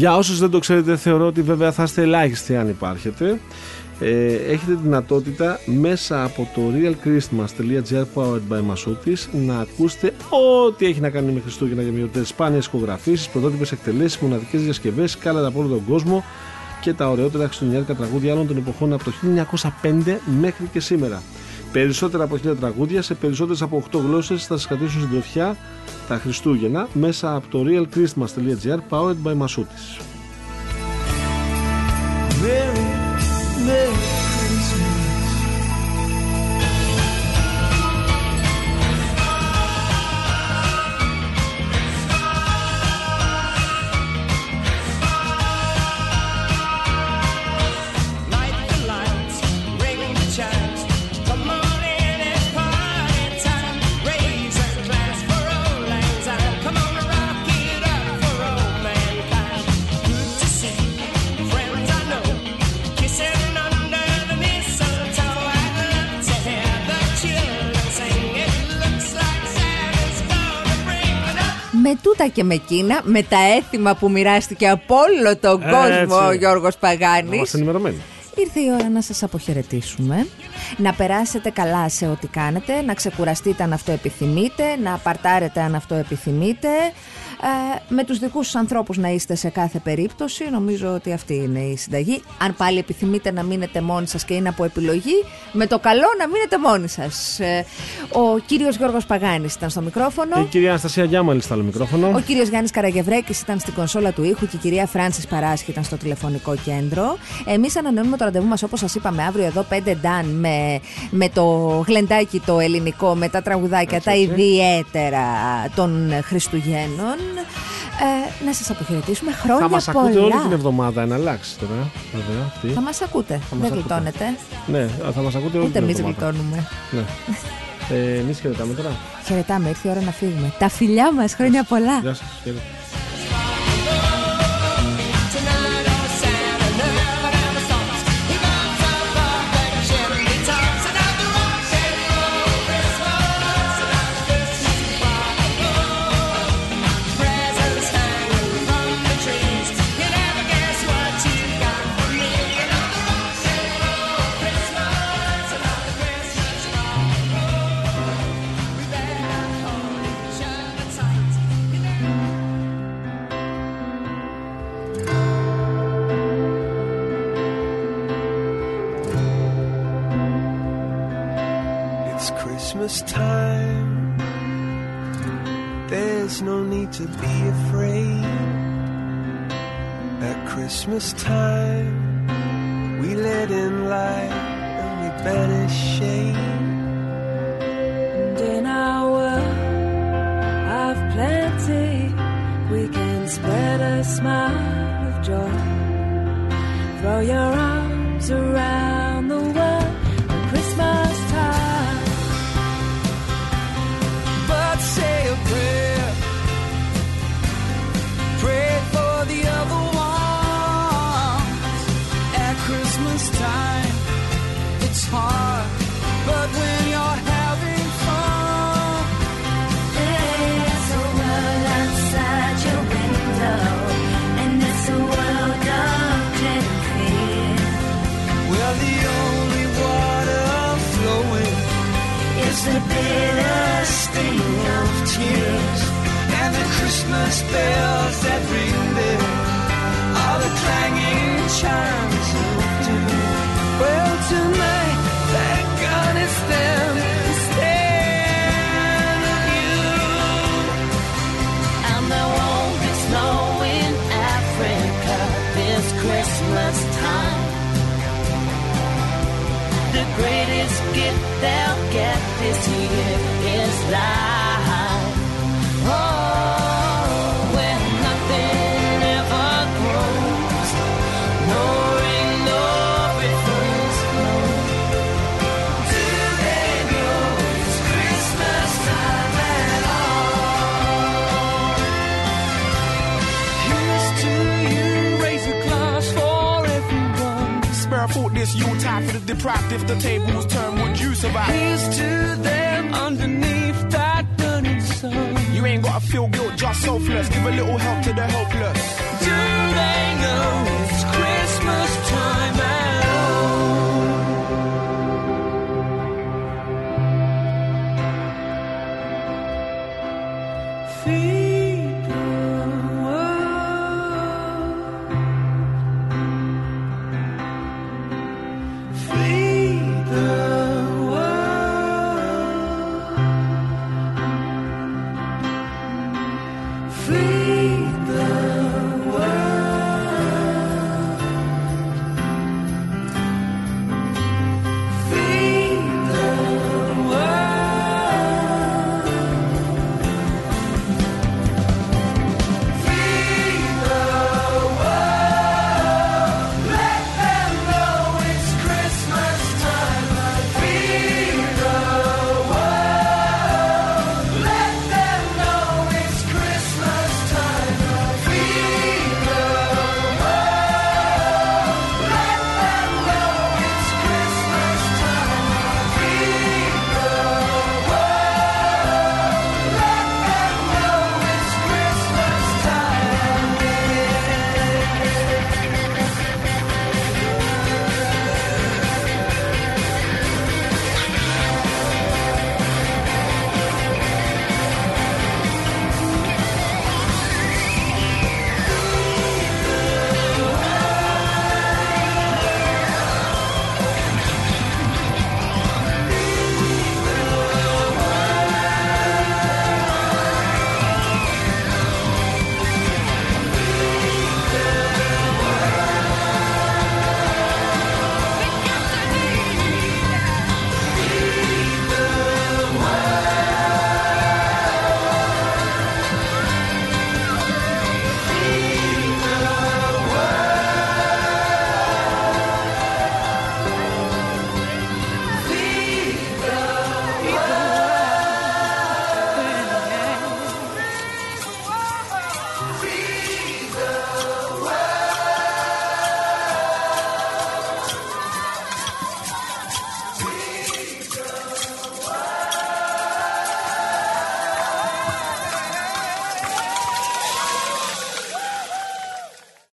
Για όσους δεν το ξέρετε, θεωρώ ότι βέβαια θα είστε ελάχιστοι αν υπάρχετε. Ε, έχετε δυνατότητα μέσα από το realchristmas.gr powered by Masoutis να ακούσετε ό,τι έχει να κάνει με Χριστούγεννα για μειωτές σπάνιες ηχογραφήσεις, πρωτότυπες εκτελέσεις, μοναδικές διασκευές, κάλατα από όλο τον κόσμο και τα ωραιότερα χριστουγεννιάτικα τραγούδια άλλων των εποχών από το 1905 μέχρι και σήμερα. Περισσότερα από 1000 τραγούδια σε περισσότερες από 8 γλώσσες θα σας κρατήσουν συντροφιά τα Χριστούγεννα μέσα από το realchristmas.gr powered by Masoutis. Merry, Merry με τούτα και με εκείνα, με τα έθιμα που μοιράστηκε από όλο τον Έτσι. κόσμο ο Γιώργος Να Παγάνης. είμαστε ενημερωμένοι. Ήρθε η ώρα να σας αποχαιρετήσουμε, να περάσετε καλά σε ό,τι κάνετε, να ξεκουραστείτε αν αυτό επιθυμείτε, να παρτάρετε αν αυτό επιθυμείτε, ε, με τους δικούς σας ανθρώπους να είστε σε κάθε περίπτωση, νομίζω ότι αυτή είναι η συνταγή. Αν πάλι επιθυμείτε να μείνετε μόνοι σας και είναι από επιλογή, με το καλό να μείνετε μόνοι σας. Ε, ο κύριος Γιώργος Παγάνης ήταν στο μικρόφωνο. Και η κυρία Αναστασία Γιάμαλη στο άλλο μικρόφωνο. Ο κύριος Γιάννης Καραγευρέκης ήταν στην κονσόλα του ήχου και η κυρία Φράνσης Παράσχη ήταν στο τηλεφωνικό κέντρο. Εμείς ανανεώνουμε το ραντεβού μας όπως σας είπαμε αύριο εδώ 5 Νταν με, με το γλεντάκι το ελληνικό, με τα τραγουδάκια τα ιδιαίτερα των Χριστουγέννων. Ε, να σας αποχαιρετήσουμε χρόνια Θα μας πολλά. ακούτε όλη την εβδομάδα, εναλλάξετε βέβαια. βέβαια αυτή. Θα μας ακούτε. Θα μας Δεν ακούτε. γλιτώνετε. Ναι, θα μας ακούτε όλη Ούτε την εμείς εβδομάδα. γλιτώνουμε. Ναι. Ε, Εμείς χαιρετάμε τώρα. Χαιρετάμε, ήρθε η ώρα να φύγουμε. Τα φιλιά μας, χρόνια πολλά. Γεια σας. Christmas time. There's no need to be afraid. At Christmas time, we let in light and we banish shame. And in our world of plenty, we can spread a smile of joy. Throw your arms Christmas bells that ring there are the clanging chimes of doom. Well, tonight, thank God it's them instead of you. And there won't be snow in Africa this Christmas time. The greatest gift they'll get this year is life. Yuletide for the deprived. If the tables turn, would you survive? Here's to them underneath that burning sun. You ain't gotta feel guilt, just selfless. Give a little help to the helpless. Do they know it's Christmas time